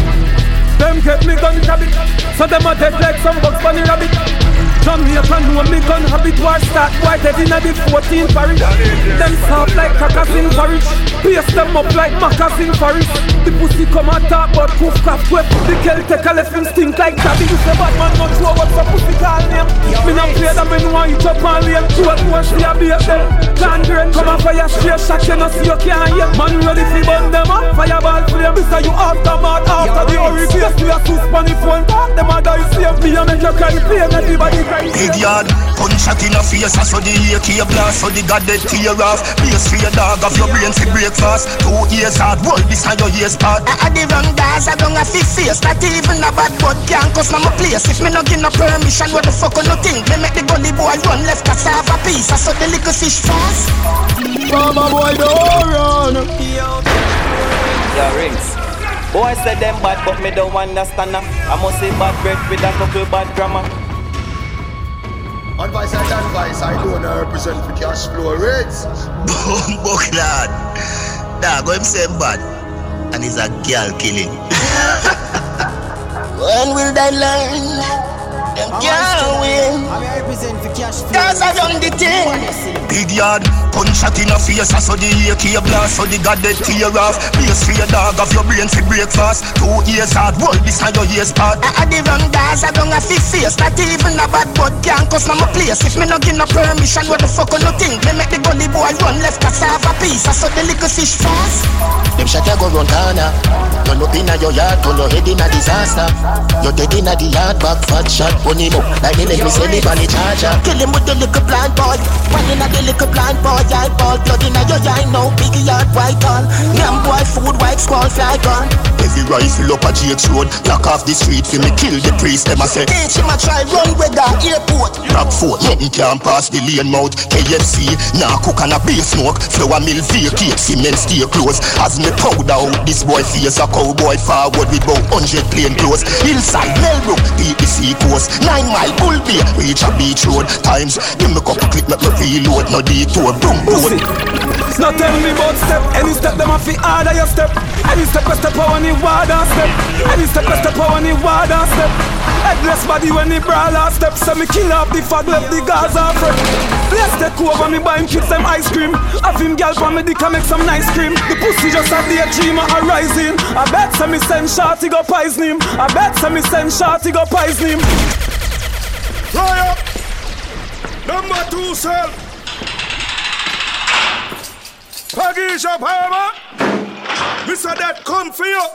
Them get me gun habit, so them a dead like some bugs bunny rabbit. Jamaica know me gun habit war start. White head inna the 14 parish. Them soft like crackers in parish. Paste them up like macas in forest The pussy come a talk but poof craft whip The girl take a left him stink like tabby You say bad man not sure what's a pussy call name? Me not play that me know you chop and lame Road one see a beat them Can't drain come a fire straight shot you know see you can't hear. Man ready fi burn them up. Fireball flame This a you aftermath. After the hurricane see a sus on the phone. Them a die save me and make you cry Play everybody Big yard, punch shot in a face So the AK blast So the god dead tear off. Base for your dog Of your brain to break fast Two years hard World this and your years part I had the wrong guys I don't have to face. Not even a bad but can't cause my place. If me no give no permission What the fuck on no think Me make the gully boy run left a half a piece. I saw the little fish fast. Mama boy don't run. Yo rings. Boy said them bad but me don't understand I must say bad breath with a couple bad grammar Advice and advice, I don't represent for cash flow rates. Bumbo lad. Dog, him say bad. And he's a girl killing. when will they learn? Them girl win. I represent for cash flow. Cause I done the thing. Big yard, punch shot in a face, I saw the AK blast, so the god dead tear off. Base for your dog, of your brain for breakfast. Two years hard, world this and your years part. I had the wrong guys, I don't have to face. Not even a bad bud can't cause my place. If me no give no permission, what the fuck on no think? Me make the gully boy run left a half a piece. I saw the little fish fast. Them shot ya go run corner. You look inna your yard, turn your head inna disaster. You dead inna the yard, back fat shot, run him up like me let me send him on the charger. Kill him with the little blind boy. One inna the little blind boy, I ball blood inna your eye, no big yard white on. Yam boy food white squall fly gun. Every rifle up a Jake's road, lock off the street for me kill the priest. Them a say, teach him a try run with the airport. Rockfort, nothing can pass the lane mouth. KFC, now cook and a beer smoke. Flour mill vacate, cement stay close. As me powder out, this boy face a cowboy forward with about hundred plain clothes. Hillside, Melbrook, beat the coast. Nine mile, Bull Bay, reach a beach road. Times, give me couple click, make me reload, no detour, boom, boom. Now tell me about step. Any step them have to harder your step. Any step a step on the water step. Any step a step on the water step. Headless body when the brawler step. So me kill up the fag left the Gaza fret Let's take over me buy him kids them ice cream. Have him gal for me dick and make some nice cream. The pussy just have the dream of rising I bet some me send shorty go poison him. I bet some me send shorty go poison him. Fly up! Number two cell! Pagisha Palmer! Mr. That come for you!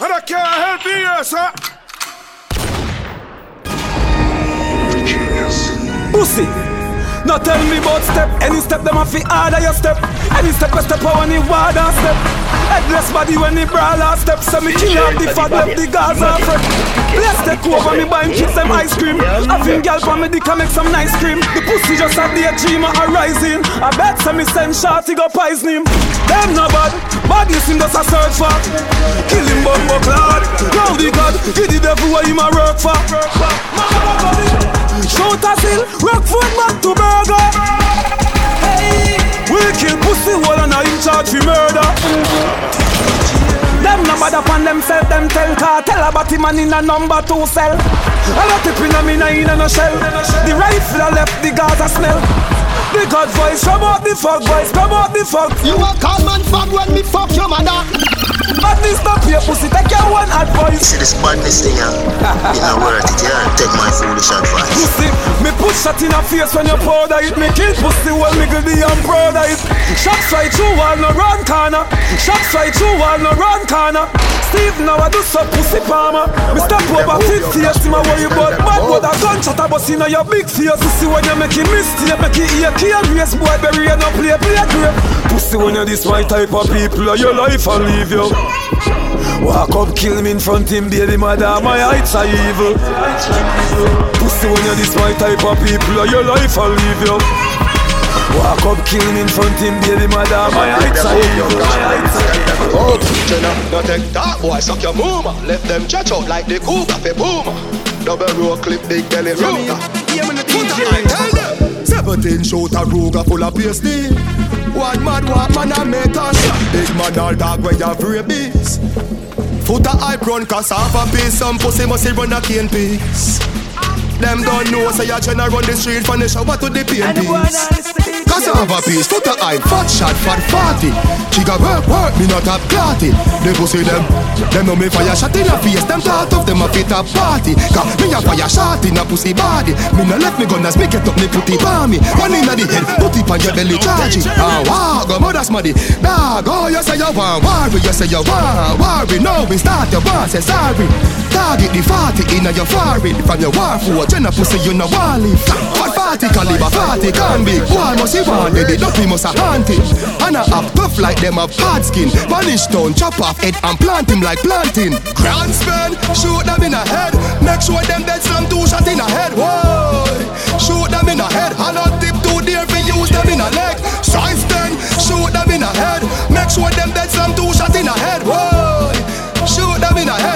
And I can't help you sir! Pussy. Now tell me about step. Any step them have to harder your step. Any step a step on the water step. Headless body when the brawler step. So me kill off the fat left the Gaza fret. Let's take over me buy him kids them ice cream. Him gal for me dick and make some nice cream. The pussy just have the dream of rising. I bet some me send shorty go poison him. Them no bad. Badness him just a search for. Kill him bumbo clad. Rowdy God. Give the devil what him a work for. Shoot a seal, rock foot back to burger. Hey, we kill pussy hole and I in charge for murder. Them no bad upon themselves, them tell cartel about him and in a number two cell. A lot of in a in a shell. The rifle left the Gaza smell. The God voice, come out the fuck voice, come out the fuck. You a call man fuck when me fuck your mother. Badness stop your pussy, take your one advice. See this badness thing, yeah? You know worth it, yeah? Take my foolish advice. Pussy, me put shot in a face when you powder it. Me kill pussy when me go be proud of it. Shot fly through wall, no run corner. Shot fly through wall, no run corner. Steve now I do so pussy palmer. Me step over 50 years, my worry about bad but a gunshot a bust in your big face. Pussy when you make it mistake, make it ear Can't race boy, bury and no play, play grave. Pussy when you this my type of people, your life I'll leave you. Walk up, kill me in front him, baby mother, my heights are evil. Pussy when you this my type of people, your life I'll leave you. Walk up, kill me in front him, baby mother, my heights are evil. Oh, Jenna, no take that boy, suck your mama. Left them church out like the cougar for boomer. Double row clip, big belly Ruger. Put a eye, tell them. Seventeen shooter Ruger full of PSD. One mad walk man and make a shot. Big man all dog where you rabies. Foot a hype run cassava piece. Some pussy must run a cane piece. Them don't know say you tryna run the street from the shower to the pain piece. Cassava piece, foot a hype, fat shot, fat party. She got work, work, me not have clarity. They go see them, them know me fire shot in a face. Them thought of them a fit a party. Cause me a fire shot in a pussy body. Me no left me gun as me get up, me put it on me. One inna the head, put it on your belly, charge it. Ah, wow, go mother smarty. Dog, oh, you say you want worry, you say you want worry. No, we start your want, say sorry. Target the 40 inna your forehead. From your war for Jenna pussy, you no want live. What 40 caliber, 40 can be. Boy, must he want it, the dopey must a hunt it. And I have tough like them have hard skin. Vanish stone, chop off head and plant him like planting. Grand spin, shoot them in the head. Make sure them dead slam two shot in the head. Whoa, shoot them in the head. I not tip too dear for use them in the leg. Science then, shoot them in the head. Make sure them dead slam two shot in the head. Whoa, shoot them in the head.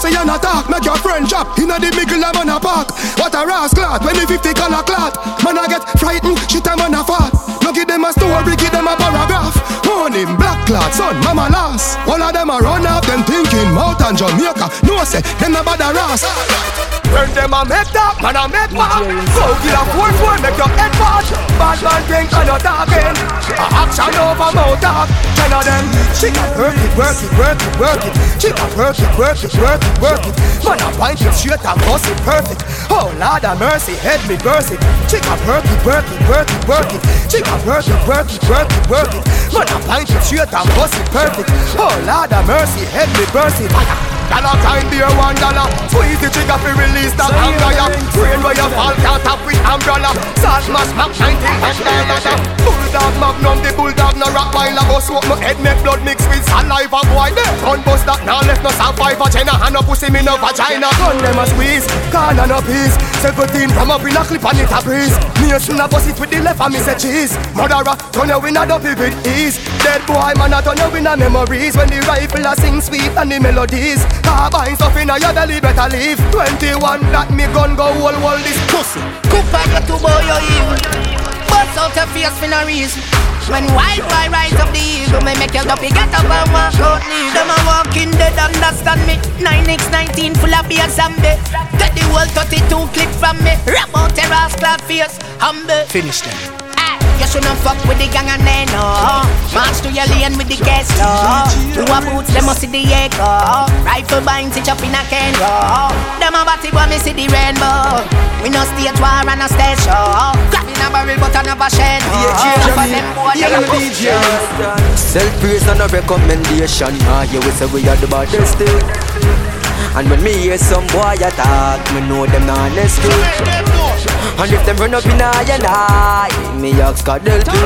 Big pussy and attack, make your friend drop Inna the middle of man a park. What a rascal, 2050 color clot Man a get frightened, shit a man a fart. No give them a story, give them a paragraph. Morning, black clot, son, mama lost All of them a run off, them thinking Mount and Jamaica. No say, them a bad a when them a make that, man a make bad Go kill a four four, make your head bad Bad man think you're talking A action over mouth talk Ten of them She got work it, work it, work it, work it She got work it, work it, work it, work it Man a pint it straight and bust it perfect Oh Lord of mercy, head me burst it She got work it, work it, work it, work it She got work it, work it, work it, work it Man a pint it straight and bust it perfect Oh Lord of mercy, head me burst it Dollar time beer one dollar Squeeze the trigger fi release that anger ya Brain where you fall can't tap with umbrella. Salt mash mac 19 and dollar Bulldog magnum the bulldog no rock while I go smoke my head make blood mix with saliva boy. Gun bust that now left no survivor. Jenna and no pussy me no vagina. Gun them a squeeze, corner no peace 17 from up in a clip and it a breeze. Mason a bust it with the left and me say cheese. Murderer turn you in a dopey with ease Dead boy man a turn you in a memories. When the rifle a sing sweet and the melodies Carbine stuff in your belly, better leave. 21, that me gun go whole wall this pussy. Cook back your two boy, you evil Bust out your face for no reason. When wild boy rise up the eagle, me make your duppy get up and walk. Out leave Them a walking dead, understand me. 9x19 full of beer zombie Get the whole 32 clip from me. Rap out your ass clad face, humble. Finish them you shouldn't fuck with the gang and they know. March to your lane with the gas law Who a boots, them must see the echo. Rifle binds it up in a can row Them a body boy, me see the rainbow. We no stage war and a stage show. Grab in a barrel but I never share no Enough of them boy, they Self-praise and a recommendation. Ah, yeah, we say we are the baddest still and when me hear some boy attack, me know them not honest too. And if them run up in I and I, me ask God they'll do.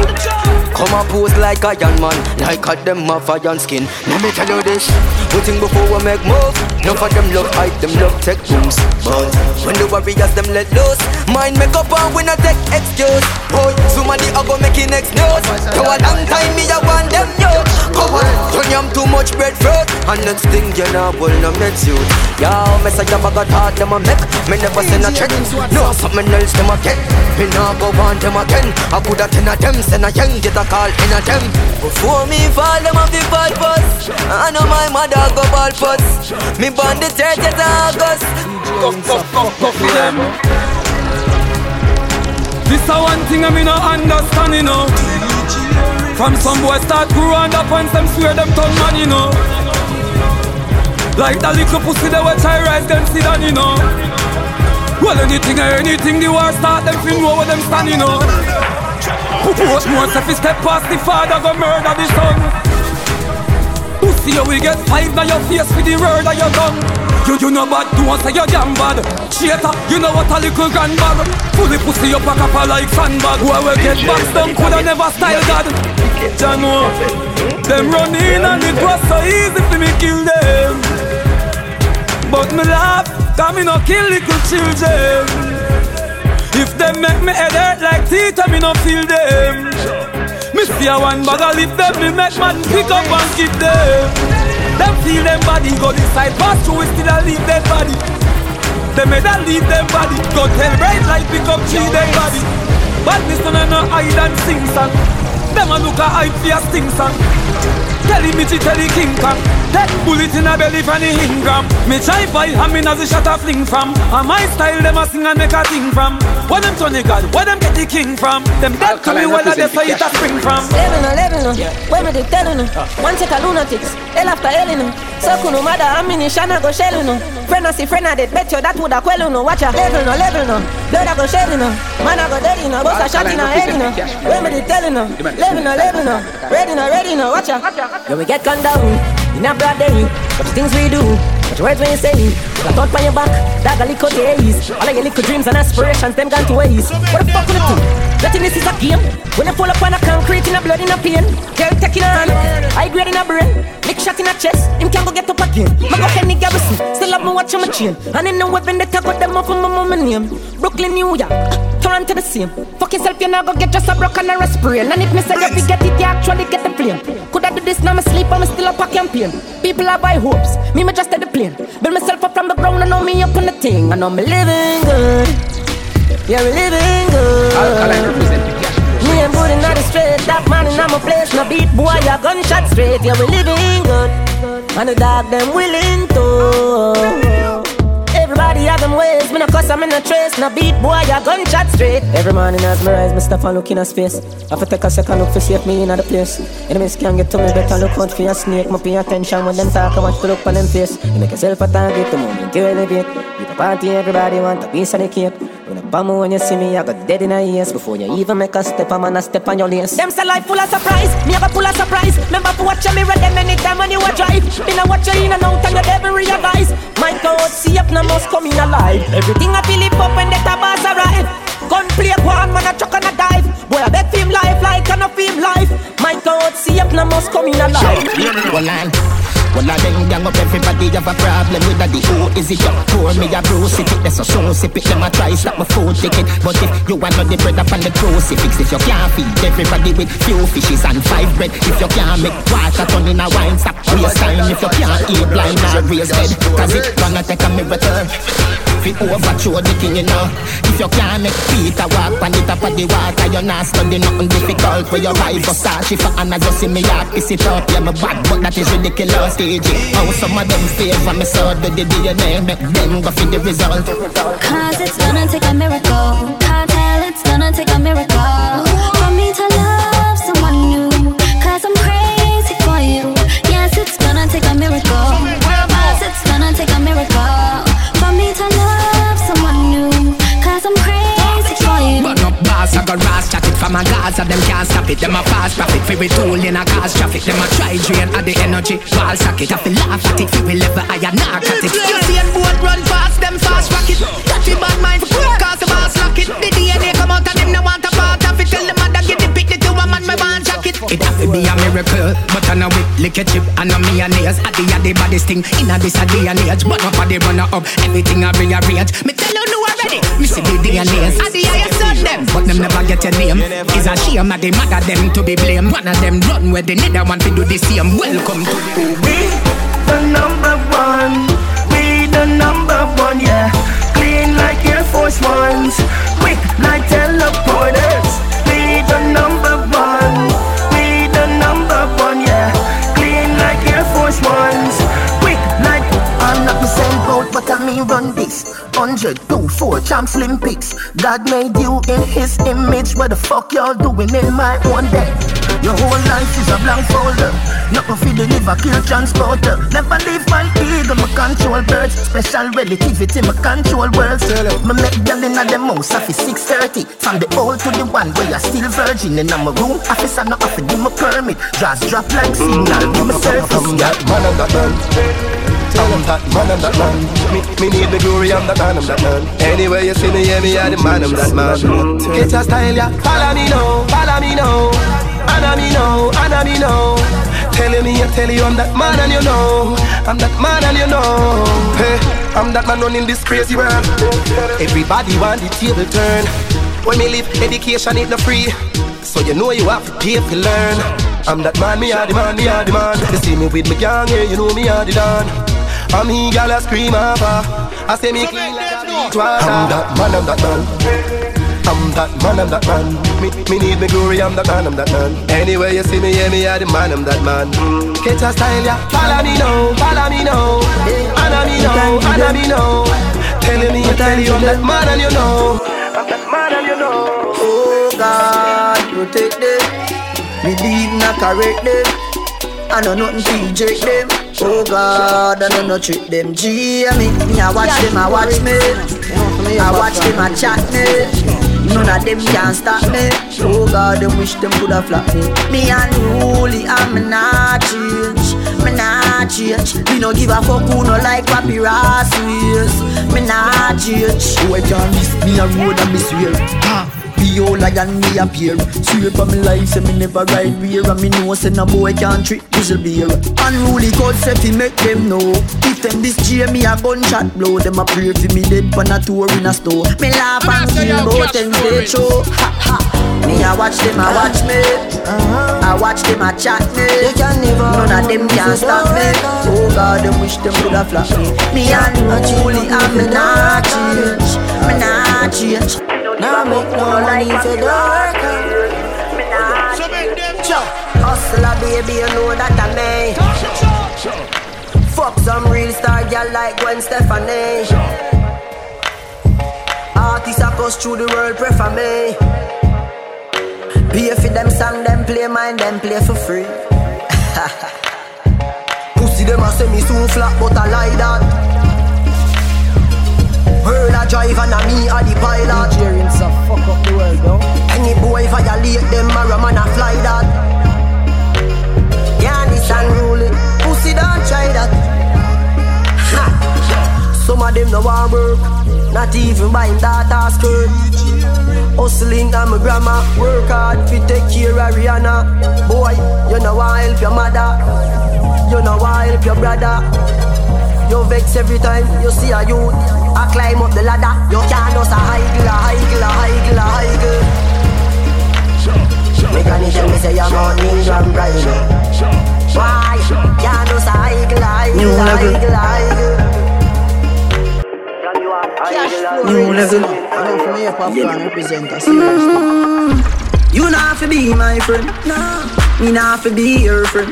Come and pose like a young man, like a them of a young skin. Let me tell you this, We think before we make move. None of them love hype, them love tech booms. But when the warriors them let loose, mind make up and we not take excuse. Boy, somebody a go making next news. For a long time me a want them youth. Come on, turn yam too much breadfruit, and next thing you know, no make you. Yo, mess I have a got hard them a make. Me never send a check. No, something else them a get. Me nah go want them again. I put a ten of them, send a young get a call in a them. Before me fall, them a fi fall first. I know my mother go ball first. Me born the 30th of August. Go, go, go for them. This a one thing I me no understand, you know. From some boy start grow and up and them swear them turn man, you know. Like that little pussy they will try rise them sit down, you know. Well anything or anything the war start them feel know where them stand, you know. What more if he step past the father go murder the son. Pussy you will get five now your face with the word of your tongue. You you know bad, don't say you're damn bad Cheater, you know what a little grandbag Fully pussy up a copper like sandbag Where we get boxed them coulda never style God Jano, them run in and it was so easy for me kill them But me laugh, cause me no kill little children If them make me head hurt like teeth, I me no feel them Me see a one bag of lip them, me make man pick up and keep them them feel them body, go inside, pass through, still a leave them body. Them made a leave them body, go tell bright light, pick up, cheat them body. Badness none no hide and sing song. Them a look a hype a sting song. Tell him me tell the King Kong. Take bullet in a belly from the Ingram. Me try fight and me as a shot a fling from. And my style them a sing and make a thing from. Where them Tony God, where them get the king from? Them dead to me where they say it a spring from. Living no, living no, where me they telling no? One take a lunatics, hell after hell no So kuno mother ammunition a go shell no Friend a see friend a dead, bet you that woulda quell no Watch a level no, level no, blood a go shed no Man a go dead no, boss a shot in a head no Where me they telling no, living no, living no. Ready no, ready no, watch a Yo, we get gunned down in a broad day. But the things we do, but the words we say, the thought on your back, that a little days. All of your little dreams and aspirations, them gone to waste. What the fuck will it do? Nothing this is a game. When you pull up on a concrete in a blood in a pain, girl taking a hand, high grade in a brain, big shot in a chest, him can go get up again. My go Henny Garrison, still have me watching my chain. And in the weapon that I got them off of my mama name. Brooklyn, New York, Toronto the same. Fuck yourself, you're not gonna get just a broken or a sprain. And if me say you get it, you actually get the plane. Could I do this now? Me sleep, I'm still up a campaign. People are buy hopes, me me just at the plane. Build myself up from the ground, I know me up on the thing. I know me living good. Yeah, we living good. Alkaline represent Me and good in the straight, that man in my place. No beat boy, a gunshot straight. Yeah, we living good. And the dog them willing to. Everybody have them ways, me no cuss, I'm in a trace. No beat boy, a gunshot straight. Every morning as me rise, me stop and look in a space. I fi take a second look for safe me in the place. Enemies can get to me, better look out for your snake. Me pay attention when them talk, I want to look on them face. You make yourself a target, the moment you elevate. You party, everybody want a piece of the cake. When up on me when you see me, I got dead in a ears Before you even make a step, I'm gonna step on your lace. Them say life full of surprise, me have a full of surprise. Remember to watch me read them anytime when you a drive. Been a watch you in and out and you never realize. My God, see up now must come in alive Everything I feel it up when the tabas arrive. Gun play one man a chuck and a dive. Boy I bet him life like and a film life. My God, see up now must come in alive Well, I'm well, I then gang up everybody have a problem with that. The is it? Your pour me a bruise it. That's a soul sip it. Them a try stop my food ticket. But if you want the bread up on the crucifix, if you can't feed everybody with few fishes and five bread, if you can't make water turn in a wine, stop waste time. If you can't eat blind or raise head, cause it gonna take a miracle. Fit overthrow the king, you know. If you can't make Peter walk on the top of the water, you're not studying nothing difficult for your wife. Versace for Anna, just see me up, piss it up. Yeah, my bad, but that is ridiculous. How some of them favor me so the DNA make them go for the result. Cause it's gonna take a miracle. Can't tell it's gonna take a miracle. For me to love someone new. Cause I'm crazy for you. Yes, it's gonna take a miracle. Cause it's gonna take a miracle. For me to love Bars, I got ras chat it from a Gaza, them can't stop it. Them a fast profit, fi we tool in a cause traffic. Them a try drain at the energy, ball socket. I feel laugh at it, fi we level higher narcotic. You see a boat run fast, them fast rocket Dirty bad mind, cause the boss lock it The DNA come out and them no want a part of it Tell them mother get the pick the two a man me want jacket It have to be a miracle. But I know it lick a chip and no me and nails. Addi a the baddest thing in a this a day and age. But up a the runner up, everything I rearrange. Me tell you no already. Me see the DNAs. Addi I son them, but them never get a name. Is a shame that they mad at them to be blamed. One of them run where the other one to do the same. Welcome to the we the number one. We the number one, yeah. Clean like Air Force Ones. Quick like teleporters. 100, 2, 4, champs Olympics. God made you in his image. What the fuck y'all doing in my one day? Your whole life is a blank folder. Nothing for the liver, kill transporter. Never leave my eagle, my control birds. Special relativity, my control worlds. Me make them in a them house, after 6.30. From the old to the one where you're still virgin. In my room, office, I not offer give me permit. Just drop like signal, give me. I'm that man, I'm I'm that man, I'm that man. Me, me need the glory, I'm that man, I'm that man. Anyway, you see me, yeah, me, I'm the man, I'm that man. Get your style, yeah. Follow me now, follow me now. Anna me know, Anna me know. Telling me, I tell you I'm that man and you know. I'm that man and you know. Hey, I'm that man running this crazy world. Everybody want the table turn. When me live, education ain't no free. So you know you have to pay to learn. I'm that man, me are the man, me are the man. You see me with me gang, yeah, you know me are the don. I'm he, gal, I scream over. I say me clean like a beach water. I'm that man, I'm that man. I'm that man, I'm that man. Me, me need me glory, I'm that man, I'm that man. Anyway, you see me, yeah, me are the man, I'm that man. Catch a style, yeah. Follow me now, follow me now. Anna me know, Anna me know. Telling me, I tell you, I'm that man, and you know. I'm that man, and you know. Oh God, protect them. Me lead not correct them. I know nothing to eject them. Oh God, I know no trick them. G me, me I watch them, I watch me. I watch them, I chat me. None of them can stop me. Oh God, them wish them coulda flop me. Me unruly, I'm not change. Me not change. Me no give a fuck who no like ways. Me not change. Boy oh, can't miss me a road and me swear. Ha. Be all lion me appear. Swear for me life say me never ride rear And me know say no boy can't trick whistle beer Unruly code set fi make them know. If them this J me a gunshot blow. Them a pray fi me dead pan a tour in a store. Me laugh and kill both them they show. Ha ha. Me a watch them a watch me. I watch them a chat me. None of them can stop me. Oh God them wish them coulda flop me. Me unruly and me not change Me not change Now make no money for the worker. Hustler baby, you know that I may Fuck some real star girl like Gwen Stefani. Artists across through the world prefer me. Pay for them song, them play mine, them play for free. Pussy them a say me so flat, but I lie that World a drive and a me a the pilot. Nigerians a fuck up the world, though Any boy violate them, a man a fly that. Yeah, this unruly Pussy don't try that. Ha. Some of them no want work. Not even buying data skirt. Hustling and my grandma Work hard fi take care of Rihanna. Boy, you know want help your mother. You know want help your brother. You vex every time you see a youth I climb up the ladder You can't just a higgle, a higgle, a higgle, a higgle Make a tell me say you're not England bride Why? Can't just a higgle, a higgle, a higgle, a higgle New level I know from here popcorn represent a serious You not fi be my friend, nah. Me not fi be your friend.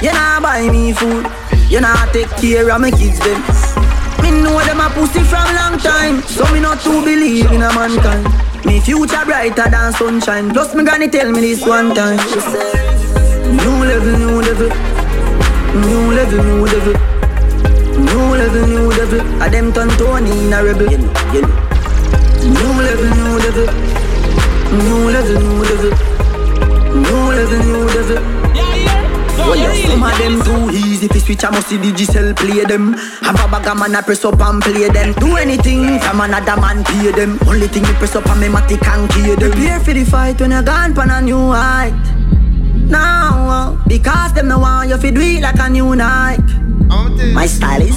You not buy me food. You not take care of my kids them. Me know them a pussy from long time, so me not to believe in a mankind. Me future brighter than sunshine. Plus me granny tell me this one time. She said, New level, new level, new level, new level. New level, new level. A them turn Tony in a rebel. You know, you know. New level, new level. New level, new level. New level, new level. Well, yes, some of them too easy fi switch. I must see Digicel play them. Have a bag of man, I press up and play them. Do anything from another man pay them. Only thing me press up and me matic and kill them. Prepare for the fight when you gone pan a new height. now uh, because them no want you fi do it like a new Nike. My style is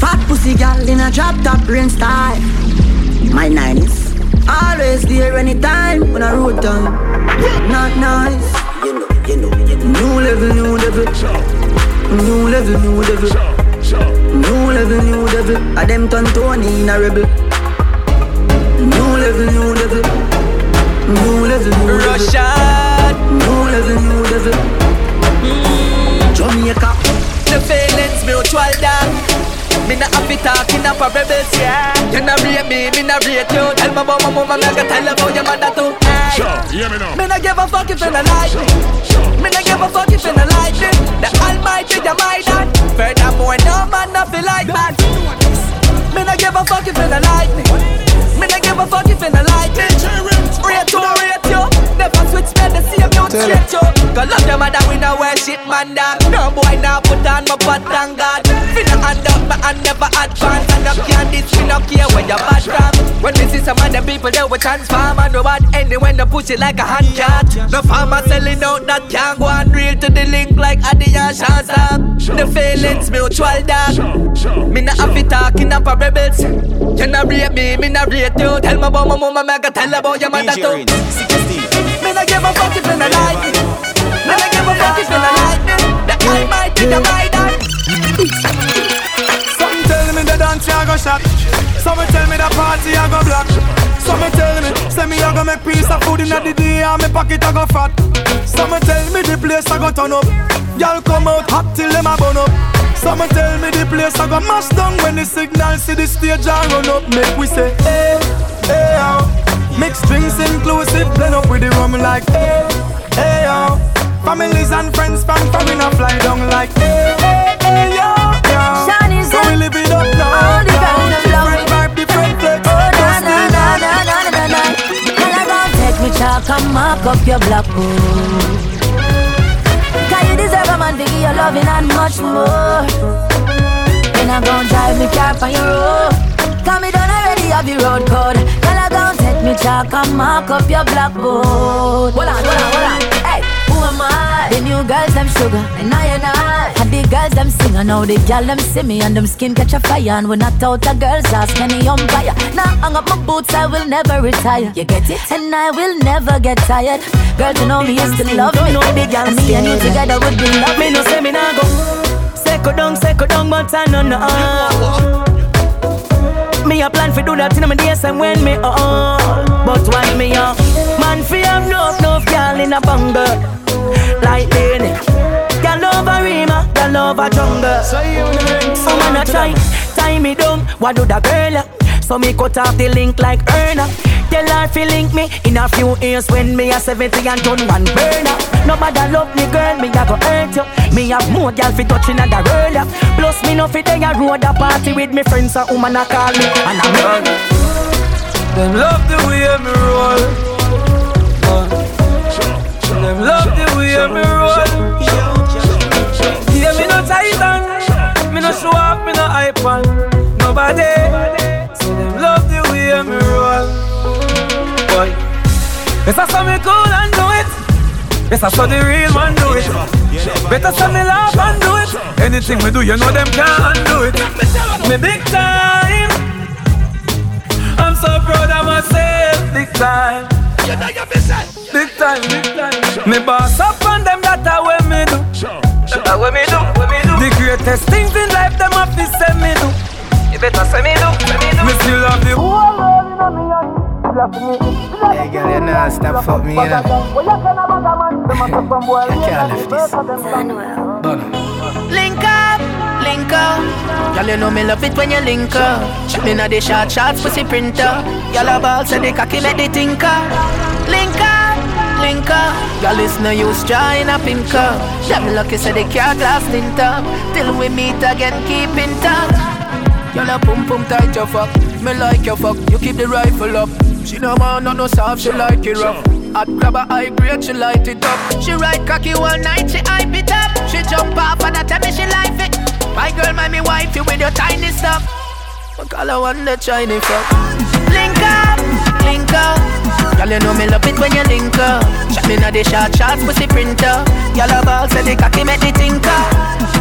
fat pussy gal in a drop top rain style. My nine is always there anytime when I road down. Not nice. You know, you know. New level, new level. New level, new level. New level, new level. A them turn Tony in a rebel. New level, new level. New level, new level. Russian. New level, new level. Mm. Jamaica. The feelings mutual dog. Me not happy talking up a rebels, yeah. You not rate me, me not rate you. Tell my mama, me I tell about your mother too. Hey. Sure, hear me now. Me not give a fuck if you not like me. Me not give a fuck if you not like me. The Almighty, you my dad. Furthermore, no man not feel like that. Me not give a fuck if you not like me. Me not give a fuck if you not like me. Rate you, rate you. Never switch me the same you straight you. Cause love your mother, we no worship man dog. No boy now put on my butt thank God. Finna hand up my hand never advance. And up can this, we no care where your bad from. When we see some other people, they will transform and no bad ending when they push it like a hand cat. No farmer selling out that can't go and real to the link like Adi and Shazam. The feelings mutual dog. Me not have it talking up a rebels. You not rate me, me not rate you. Tell me about my mama, me I tell about your mother too. Me not give a fuck if you not like me. Me not give a fuck if you not like me. The Almighty, the my dad. Some tell me the dance I go shot. Some tell me the party I go block. Some tell me, say me I go make piece of food in the day and me pocket I go fat. Some tell me the place I go turn up. Y'all come out hot till them a burn up. Some tell me the place I go mash down when the signal see the stage I run up. Make we say, hey, hey, oh. Mixed drinks inclusive, blend up with the rum like, hey, hey, oh. Families and friends from foreign a fly down like, hey, hey, hey, yo, yo. So we live it up now. All the now. kind of love. Different vibe, different flex. Oh, na, na, na, na, na, na, na. Girl, I gon' take me chalk and mark up your blackboard. Oh. Cause you deserve a man to give you loving and much more. Then I gon' drive me car on your road. Cause me done already have your road code. Girl, I me chalk and mark up your blackboard. Hold on, hold on, hold on. Hey, who am I? The new girls, them sugar, and I and I. And the girls, them sing, and now the girl, them see me, and them skin catch a fire. And when I out a girls, ask any umpire. Now hang up my boots, I will never retire. You get it? And I will never get tired. Girl, you know me, you still love me. the girl And me and you together would be love. Me no say me nah go Second down, second down, but I know no Me a plan for do that in my days and when me all But when me up Man fi have no enough girl in a banger Like Lady Girl over Rima, girl over jungle. Some man a try, tie me down. What do the girl So me cut off the link like Erna Tell her fi link me in a few years when me a 70 and done one burner. Nobody love me girl, me a go hurt you. Me have more girl fi touching and a roll ya. Plus me no fi dey a road a party with me friends a woman a call me and a run. Them love the way me roll. Them love the way me roll. Yeah, me no titan, me no show off, me no hype on nobody. So them love the way me roll. Boy, better say me cool and do it. Better say the real man do it. Better say me laugh and do it. Anything we do, you know them can't do it. Me big time. I'm so proud of myself, big time. Big time, big time. Me boss up on them, that a way me do. That do, way me do. The greatest things in life, them have to say me Hey girl, you know, stop fuck me, you know. I can't lift this. Link up, link up. Girl, you know me love it when you link up. Me na the short shots, pussy printer. Girl, a ball say the cocky make the tinker. Link up, link up. Girl, it's no use trying a pink up. Them lucky say the car glass tint up. Till we meet again, keep in touch. Girl, a pum pum tight your fuck. Me like your fuck. You keep the rifle up. She no want no no soft, she like it rough. I'd grab a high grade, she light it up. She ride cocky all night, she hype it up. She jump off and I tell me she like it. My girl, my me wifey with your tiny stuff. I call her one the Chinese fuck. Link up, link up. Girl, you know me love it when you link up. Shot me na the short shots, pussy printer. Girl, a ball say the cocky make the tinker.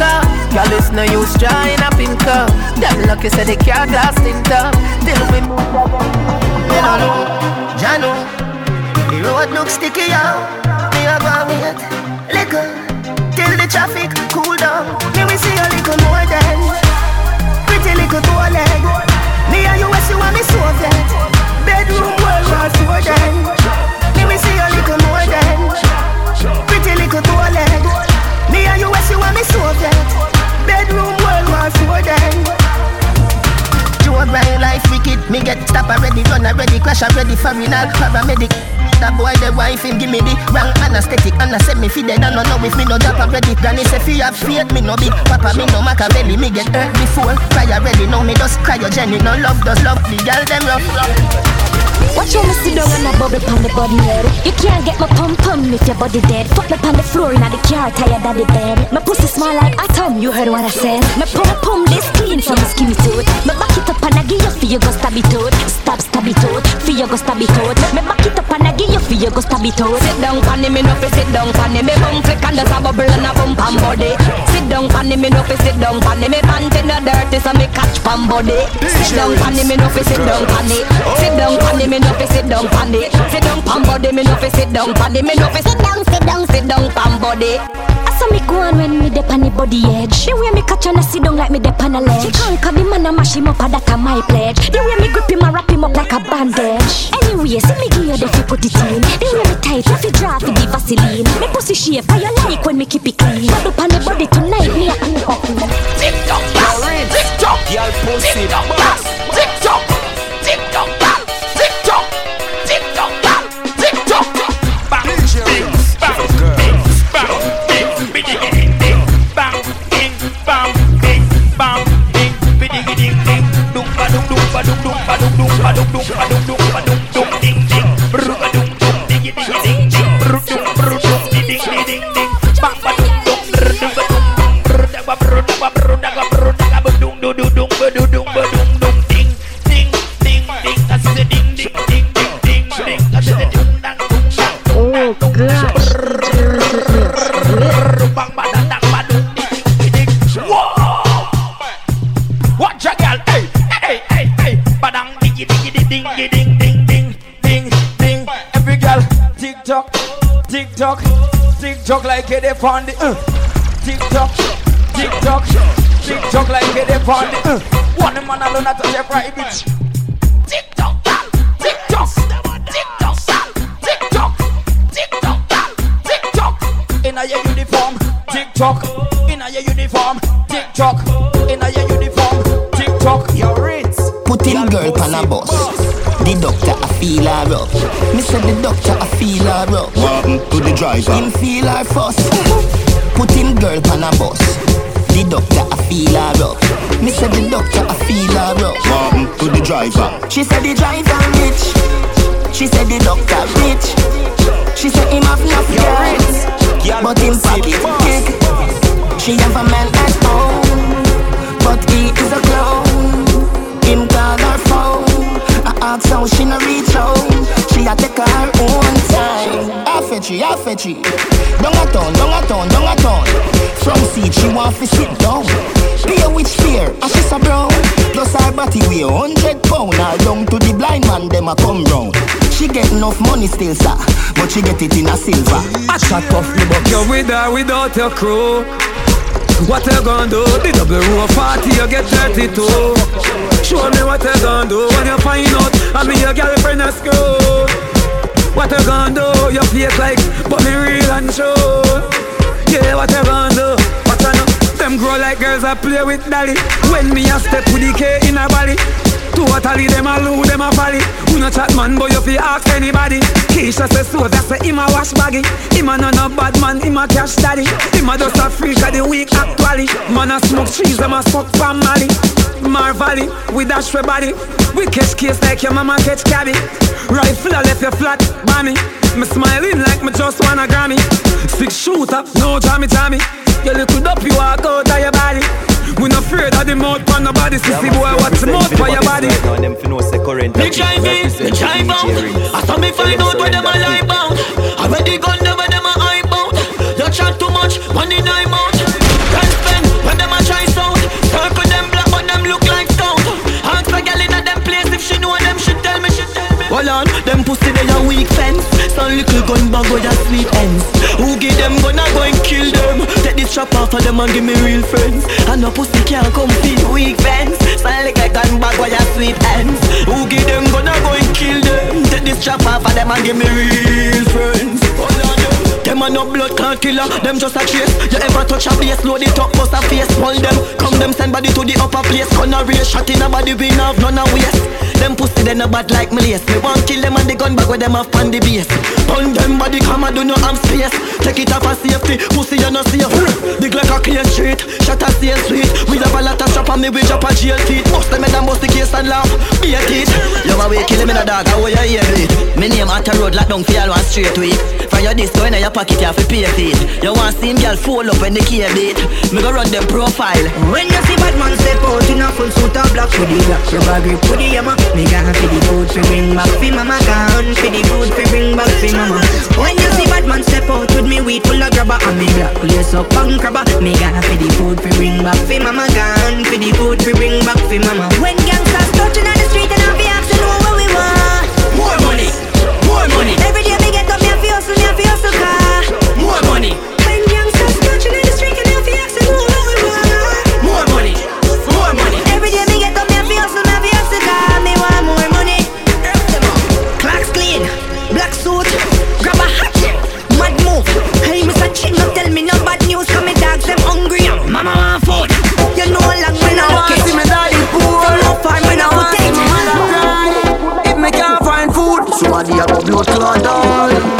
Up, up. Girl, it's no use trying a pink up. Them lucky say the car glass tint up. Till we move You don't know, Jano. The road looks sticky out. Me a go wait, liquor till the traffic cool down. Me we see a little more than pretty little two leg. Me and you, you want me Soviet. Bedroom world was more than Me we see a little more than Pretty little two leg Me and you, you want me Soviet Bedroom world was more than Joe grind life wicked Me get stop already, run already Crash already, foreigner, paramedic that boy, the wife him give me the wrong anesthetic And I said me fi dead, I don't know if me no drop already Granny say fi have faith, me no big Papa, me no Machiavelli Me get hurt before, cry already Now me just cryogenic No love, does love, the girl them rough Watch how me sit down and a bubble pon the body head. You can't get my pum pum if your body dead. Fuck me pon the floor in the car, tired of the bed. My pussy small like atom, you heard what I said. My pum pum this clean from my skinny tooth. My back it up and I give you for you go stab it out. Stab stab it out, for you go stab it out. My back it up and I give you for you go stab it out. Sit down pon me no fi sit down pon me bum flick and there's a bubble and a bump pon body. Sit down pon me no fi sit down pon me pants in the dirty so me catch pon body. Sit down pon me no fi sit down pon. Sit down pon me no fi sit down pon. Sit down pon body me no fi sit down pon. Me no fi sit down sit down sit down pon body. I saw me go on when me dep on the body edge. The way me catch on a sit down like me dep on a ledge. She can't call the man a mash him up, a that a my pledge. The way me grip him and wrap him up like a bandage. Anyway, see me give you the fi put it in. The way me tight, you fi draw fi the Vaseline. Me pussy shape, how you like when me keep it clean. Bubble pon the body tonight, me a clean up. Tick tock, tick tock, y'all pussy, boss. Tick like it up on the uh. Tick tock, tick tock, tick tock like it up on the uh. One man alone at the right bitch. Tick tock, girl, tick tock, tick tock, tick tock, tick tock, tick tock. Inna your uniform, tick tock. Inna your uniform, tick tock. Inna your uniform, tick tock. Your rinse. Put him girl pan a bus. The doctor feel her up. Me said the doctor I feel her up. What to the driver? Him feel her first. Put him girl pan a bus. The doctor I feel her up. Me said the doctor I feel her up. What to the driver? She said the driver rich. She said the doctor rich. She said him have enough girls, but him pocket kick. She have a man at home, but he is a clown. Him call her phone. I ask how she no reach home. She a take her own time. I fetch you, I fetch you. Down a town, down a town, down a town. From seat she want to sit down. Pay which fear, and she's a brown. Plus her body weigh hundred pound. Her down to the blind man, them a come round. She get enough money still, sir, but she get it in a silver. I shot off me buck You're with or without your crew. What you gonna do? The double row of 40, you get 32. Show me what you gonna do when you find out I'm your girlfriend at school. What you gonna do? You fake like, but me real and true. Yeah, what you gonna do? What you know? Them grow like girls I play with dolly. When me a step with the K in a body. Totally them a loo, them a valley. Who no chat man, but you fi ask anybody. Keisha say so, that say him a wash baggy. Him a no no bad man, him a cash daddy. Him a just a freak of the week actually. Man a smoke trees, them a suck from Mali. Marvally, we dash for body. We catch case like your mama catch cabby. Rifle a left you flat, bammy. Me smiling like me just wanna Grammy. Six shooter, no jammy jammy. Your little dopey walk out of your body. We not afraid of the mouth for nobody. Sissy boy, what's the mouth for your body? Me drive in, me drive out. I saw me find out where them a lie bound. I read the gun, them Hold on, them pussy they a weak fence. Some little gun bag with a sweet ends. Who give them gun I go and kill them. Take this trap off of them and give me real friends. And no pussy can't come feed weak fence. Some little gun bag with sweet ends. Who give them gun I go and kill them. Take this trap off of them and give me real friends. Them. A no blood clot killer, them just a chase. You ever touch a base, load it up, bust a face, pull them. Come them send body to the upper place, gonna race, shot in a body, we have none a waste. Them pussy they no bad like me lace. Me want kill them and the gun back where them have on the base. Pound them body come and do no am space. Take it off for safety, pussy you no safe. Big like a clear street, shot a sail sweet. We have a lot of strap on me, we drop a jail teeth. Bust them and bust the case and laugh. Be a teeth. You my way kill him in a dog, how you hear it? Me name at a road lock down for y'all one straight week. From your disco in your pocket, you have to pay feet. You want see him girl fall up when the key beat. Me go run them profile. When you see bad man step out in a full suit of black hoodie, black rubber grip hoodie, yeah, me gone for the food fi bring back fi mama, gone for the food fi bring back fi mama. When you see bad man step out with me weed full of grabber and me black lace up and crabber, me gone for the food fi bring back fi mama, gone for the food fi bring back fi mama. When gangsters touching on the street and I be asking know what we want. More money, more money. Every day hustle, me a fi hustle car. More money, When touching on the street and I be asking know what we want. more money, more money. Every day me get up, fi hustle, fi hustle car. Me want more money. Clocks clean, black suit, grab a hat, mad move. Hey, Mr. Chin, no tell me no bad news, come me dogs them hungry. Mama want food. You know how long me now want okay. see me daddy poor. From no farm me now want see take. me mother cry. If me can't find food, somebody a blood clot down.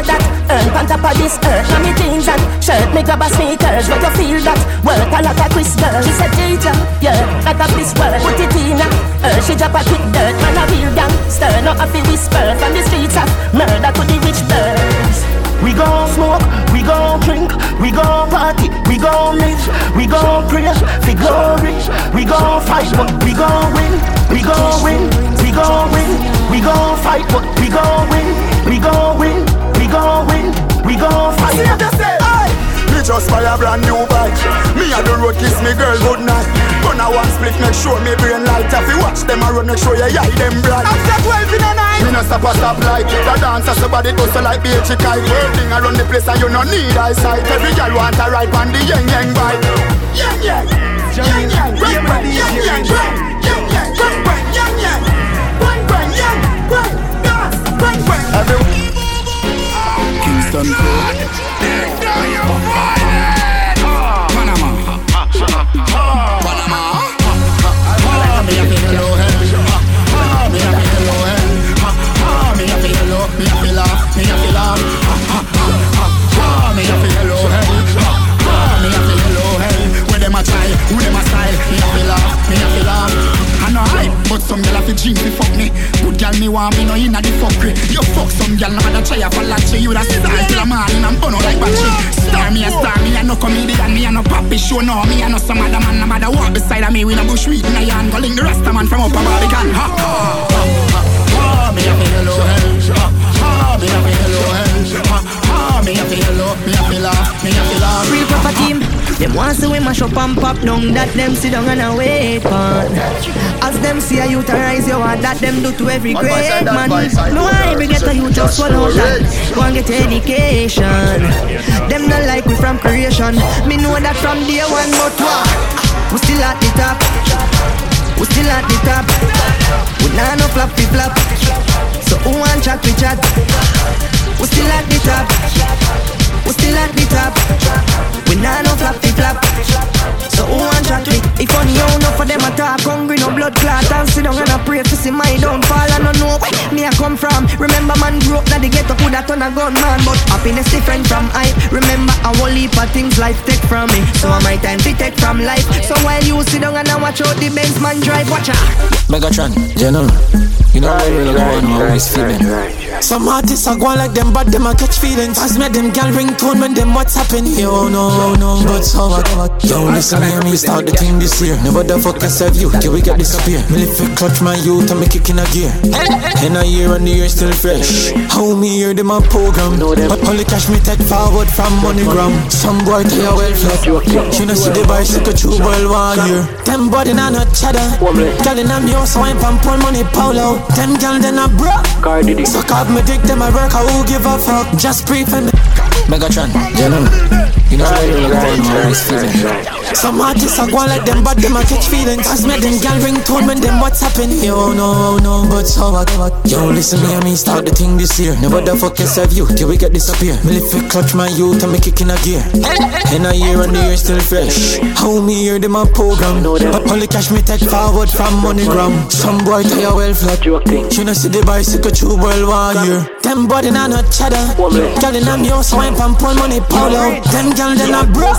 Not day that. Earn on top of this earth Now me jeans and shirt, me grab a sneakers But you feel that? Work a lot of Chris She said, teacher, yeah, that of this world Put it in her, she drop a quick dirt Man a real gangster, not a whisper From the streets of murder to the rich birds. We gon' smoke, we gon' drink, we gon' party, we gon' live, we gon' pray for glory. We gon' fight, but we gon' win, we gon' win, we gon' win, we gon' fight, but we gon' win, we gon' win, gon' win, we gon' fight. Me just buy a brand new bike. Me a the road kiss me girl good night. Gonna one split make sure me brain light. If you watch them a run make sure you eye them bright. After 12 in the night. Me no stop a stop light The dancer somebody do so like beach kite. Working around the place and you no need eyesight. Every girl want a ride on the yang yang bike. Yang Yang. Yang Yang. Yang Yang. Yang Yang Kingston Crew. Some gyal a fi drink fi fuck me. Good gyal me want me no inna the fuckery You fuck some gyal no matter try a for latchy You da star till a morning and burn out like battery Star me a star me a no comedian Me a no poppy show no Me a no some other man No matter walk beside of me We no bush weed in a yarn Go link the rasta man from up a Barbican. Ha ha ha ha ha Me a fi hello hell Ha ha me a fi hello hell Ha ha me a fi hello Me a fi laugh Me a fi laugh Real proper team. Them want to we mash up and pop down that them sit down and a wait on. As them see a youth arise, you want that them do to every great voice and that man. No. I ever get a youth just swallow that. Go and get education. Them not like we from creation. Me know that from day one, but what? We still at the top. We still at the top. We nah no flap flap. So who want chat we chat? We still at the top. We still at the top. We nah no flap flap. So who want chat me? If only you know for them attack Hungry no blood clot. And sit down and I pray to see my downfall. I don't know where me I come from. Remember man grew up that the ghetto could have turn a gun man But happiness different from I Remember I whole heap of things life take from me. So my time to take from life. So while you sit down and I watch out the Benz man drive Watch out. Megatron, General You know right, really going on always feeling. Some artists are going like them but them a catch feelings. As me them gal ringtone when them what's happening Yo no no but so what Yo listen hear me start the thing this year. Never the fuck I serve you, till we get disappear. Me live it clutch my youth and me kick in a gear. In a year and the year still fresh. How me hear them on program. But only cash me take forward from MoneyGram. Some boy tell you well flat. You know see the bicycle true well one year. Them body na no cheddar. Girl in a me also wine pan pull money polo. Them girl then a bro. Suck up me dick them a work I who give a fuck. Just brief Megatron, gentlemen. You know how you going always feeling. Some artists are going like them, but them a catch feelings. As me them gal ringtone when them what's happening. Yo, no, no, but so what? Yo, listen me and me start the thing this year. Never the fuck serve you till we get disappear. Me live it clutch my youth and me kick in a gear. In a year and the year still fresh. How me hear them on program. But only cash me take forward from MoneyGram. Some boy tell you well flat. You know see the bicycle true well one year. Them body na no cheddar. Girl in a me house wine pan pull money polo. Them gal then a bro.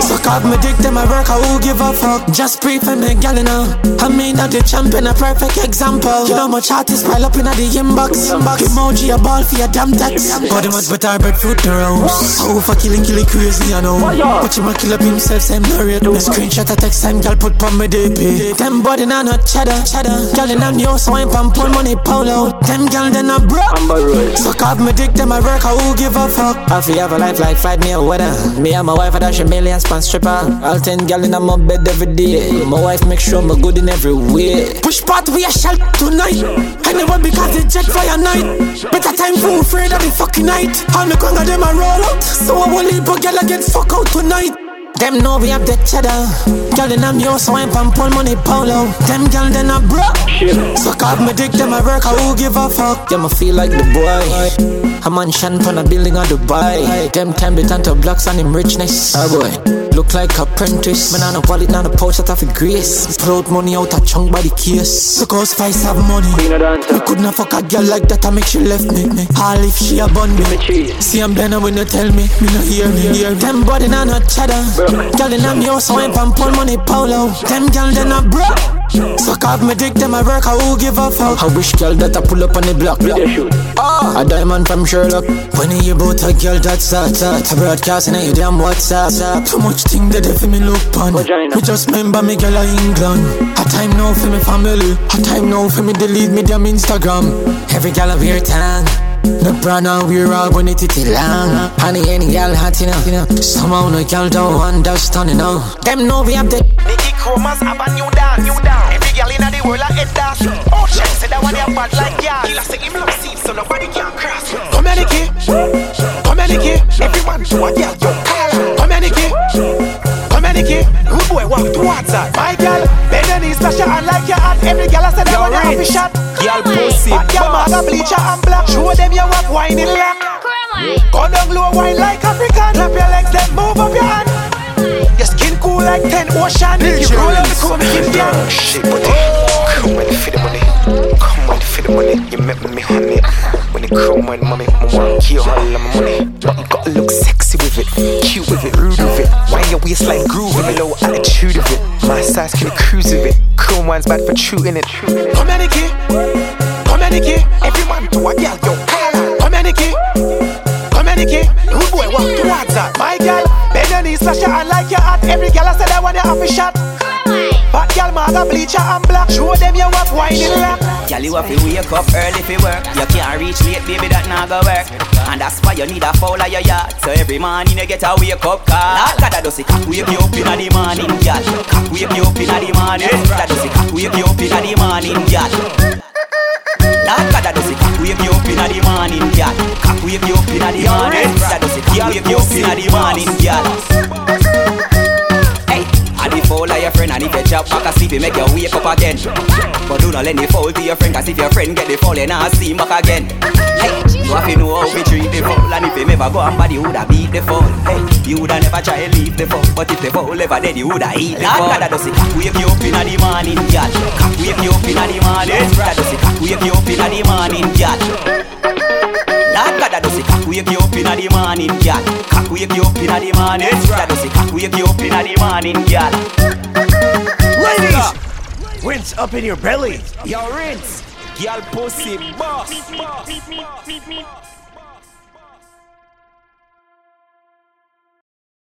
Suck off my dick them a work I who give a fuck. Just pray for me gal now. I mean that the champion a perfect example. You know my much artists pile up in the inbox. inbox. Emoji a ball for your damn text. Body much better breadfruit to roast. Oh for killing killing crazy I know. But you ma kill up himself same narrate. The screenshot a text time gal put pon me DP. Them body na no cheddar cheddar. Gal in a me house wine pan pull money polo. Them gal then a bro. Suck off my dick them a work I who give a fuck. I feel have a life like fight me a weather. Me and my wife a dash a million span stripper. All ten gal in my bed every day. My wife make sure I'm good in every way. Push part we a shell tonight. I never because the jet fire night. Better time for afraid of the fucking night. All me conga them a roll out. So I will leave but gal I get fuck out tonight. Them know we have the cheddar. Girl in a me house wine pan pull money polo. Them girl then a bro. Suck off my dick them a work I who give a fuck. Yeah, me feel like the boy. A mansion pon a building of Dubai. Them time they turn to blocks and him richness. Oh boy, look like apprentice. Man on a wallet, not a pouch that have a grace. Pull out money out a chunk by the case. Look how spice have money. Me could not fuck a girl like that. I make she left me. me. All if she a bun me. See I'm better when you tell me. Me no hear me. Hear them body not no cheddar. Girl in a me house wine pan pull money polo. Them girl then a bro. Suck off me dick, them a work, I who give a fuck I wish girl that I pull up on the block block. oh. Ah, a diamond from Sherlock When you hear about a girl that's that, that Broadcasting on your damn WhatsApp Too much thing that they for me look on. Me just remember me girl a England. A time now for me family. A time now for me delete me damn Instagram. Every girl a wear tan the brand and we all when it it long Honey any girl hot you know Somehow no girl don't understand you know. Them know we have the Nicky Chromas have a new dance New dance. Every girl in the world a head dance Oh check say that one they bad like yeah He say him love seat so nobody can cross. Come here Nicky. Come here Nicky. Everyone to a girl you Come here Nicky. Come here Nicky. Rude boy walk towards her My girl Bend your knees splash your hand like your hat Every girl I say that one you have a shot. Girl pussy Bad girl maga bleacher and black. Show them you walk wine in lock Go down low wine like African. Clap your legs then move up your hand. Your skin cool like 10 ocean you roll up the chrome keep down Shit, buddy. Come on for the money. Come on for the money. You met me, honey. When it come on, mommy, I want you all of my money. But you gotta look sexy with it, cute with it, rude with it. Why your waist like groove with a low attitude of it. My size can cruise with it. Chrome one's bad for shooting it. Come here Nicky Come here Nicky Everyone to a girl yo Come here Nicky Come here Nicky Rude boy walk towards her My girl Bend your knees splash your like your hat Every girl I say that one you have a shot Bad girl maga bleacher and black Show them you walk wine in Girl, you have to wake up early for work. You can't reach late, baby, that not go work. And that's why you need a foul of your yard. So every morning you get a wake up call. That does cock wake you up in the morning, girl. Cock wake you up in the morning. That does cock wake you up in the morning, girl. Lord God, that does cock wake you up in the morning, girl. Cock wake you up in the morning. That does cock wake you up in the morning, girl. Hey, I the foul of your friend and if you chop back asleep, it make you wake up again. But do not let it fall to your friend, cause if your friend get the fall, then I see him back again. Hey, you have to know how we treat the fall, and if you never go and body, you woulda beat the fall. Hey, you woulda never try to leave the fall, but if the fall ever dead, you woulda eat the fall. That does it cock wake you up inna the morning. Cock wake you up inna the morning. That does it wake you up inna the morning, girl. Lord God, that does it cock wake you up inna the morning, girl. Cock wake you up inna the morning. That does it cock wake you up inna the morning, girl. Ladies, rinse up in your belly. Yo, rinse. Girl, pussy, boss.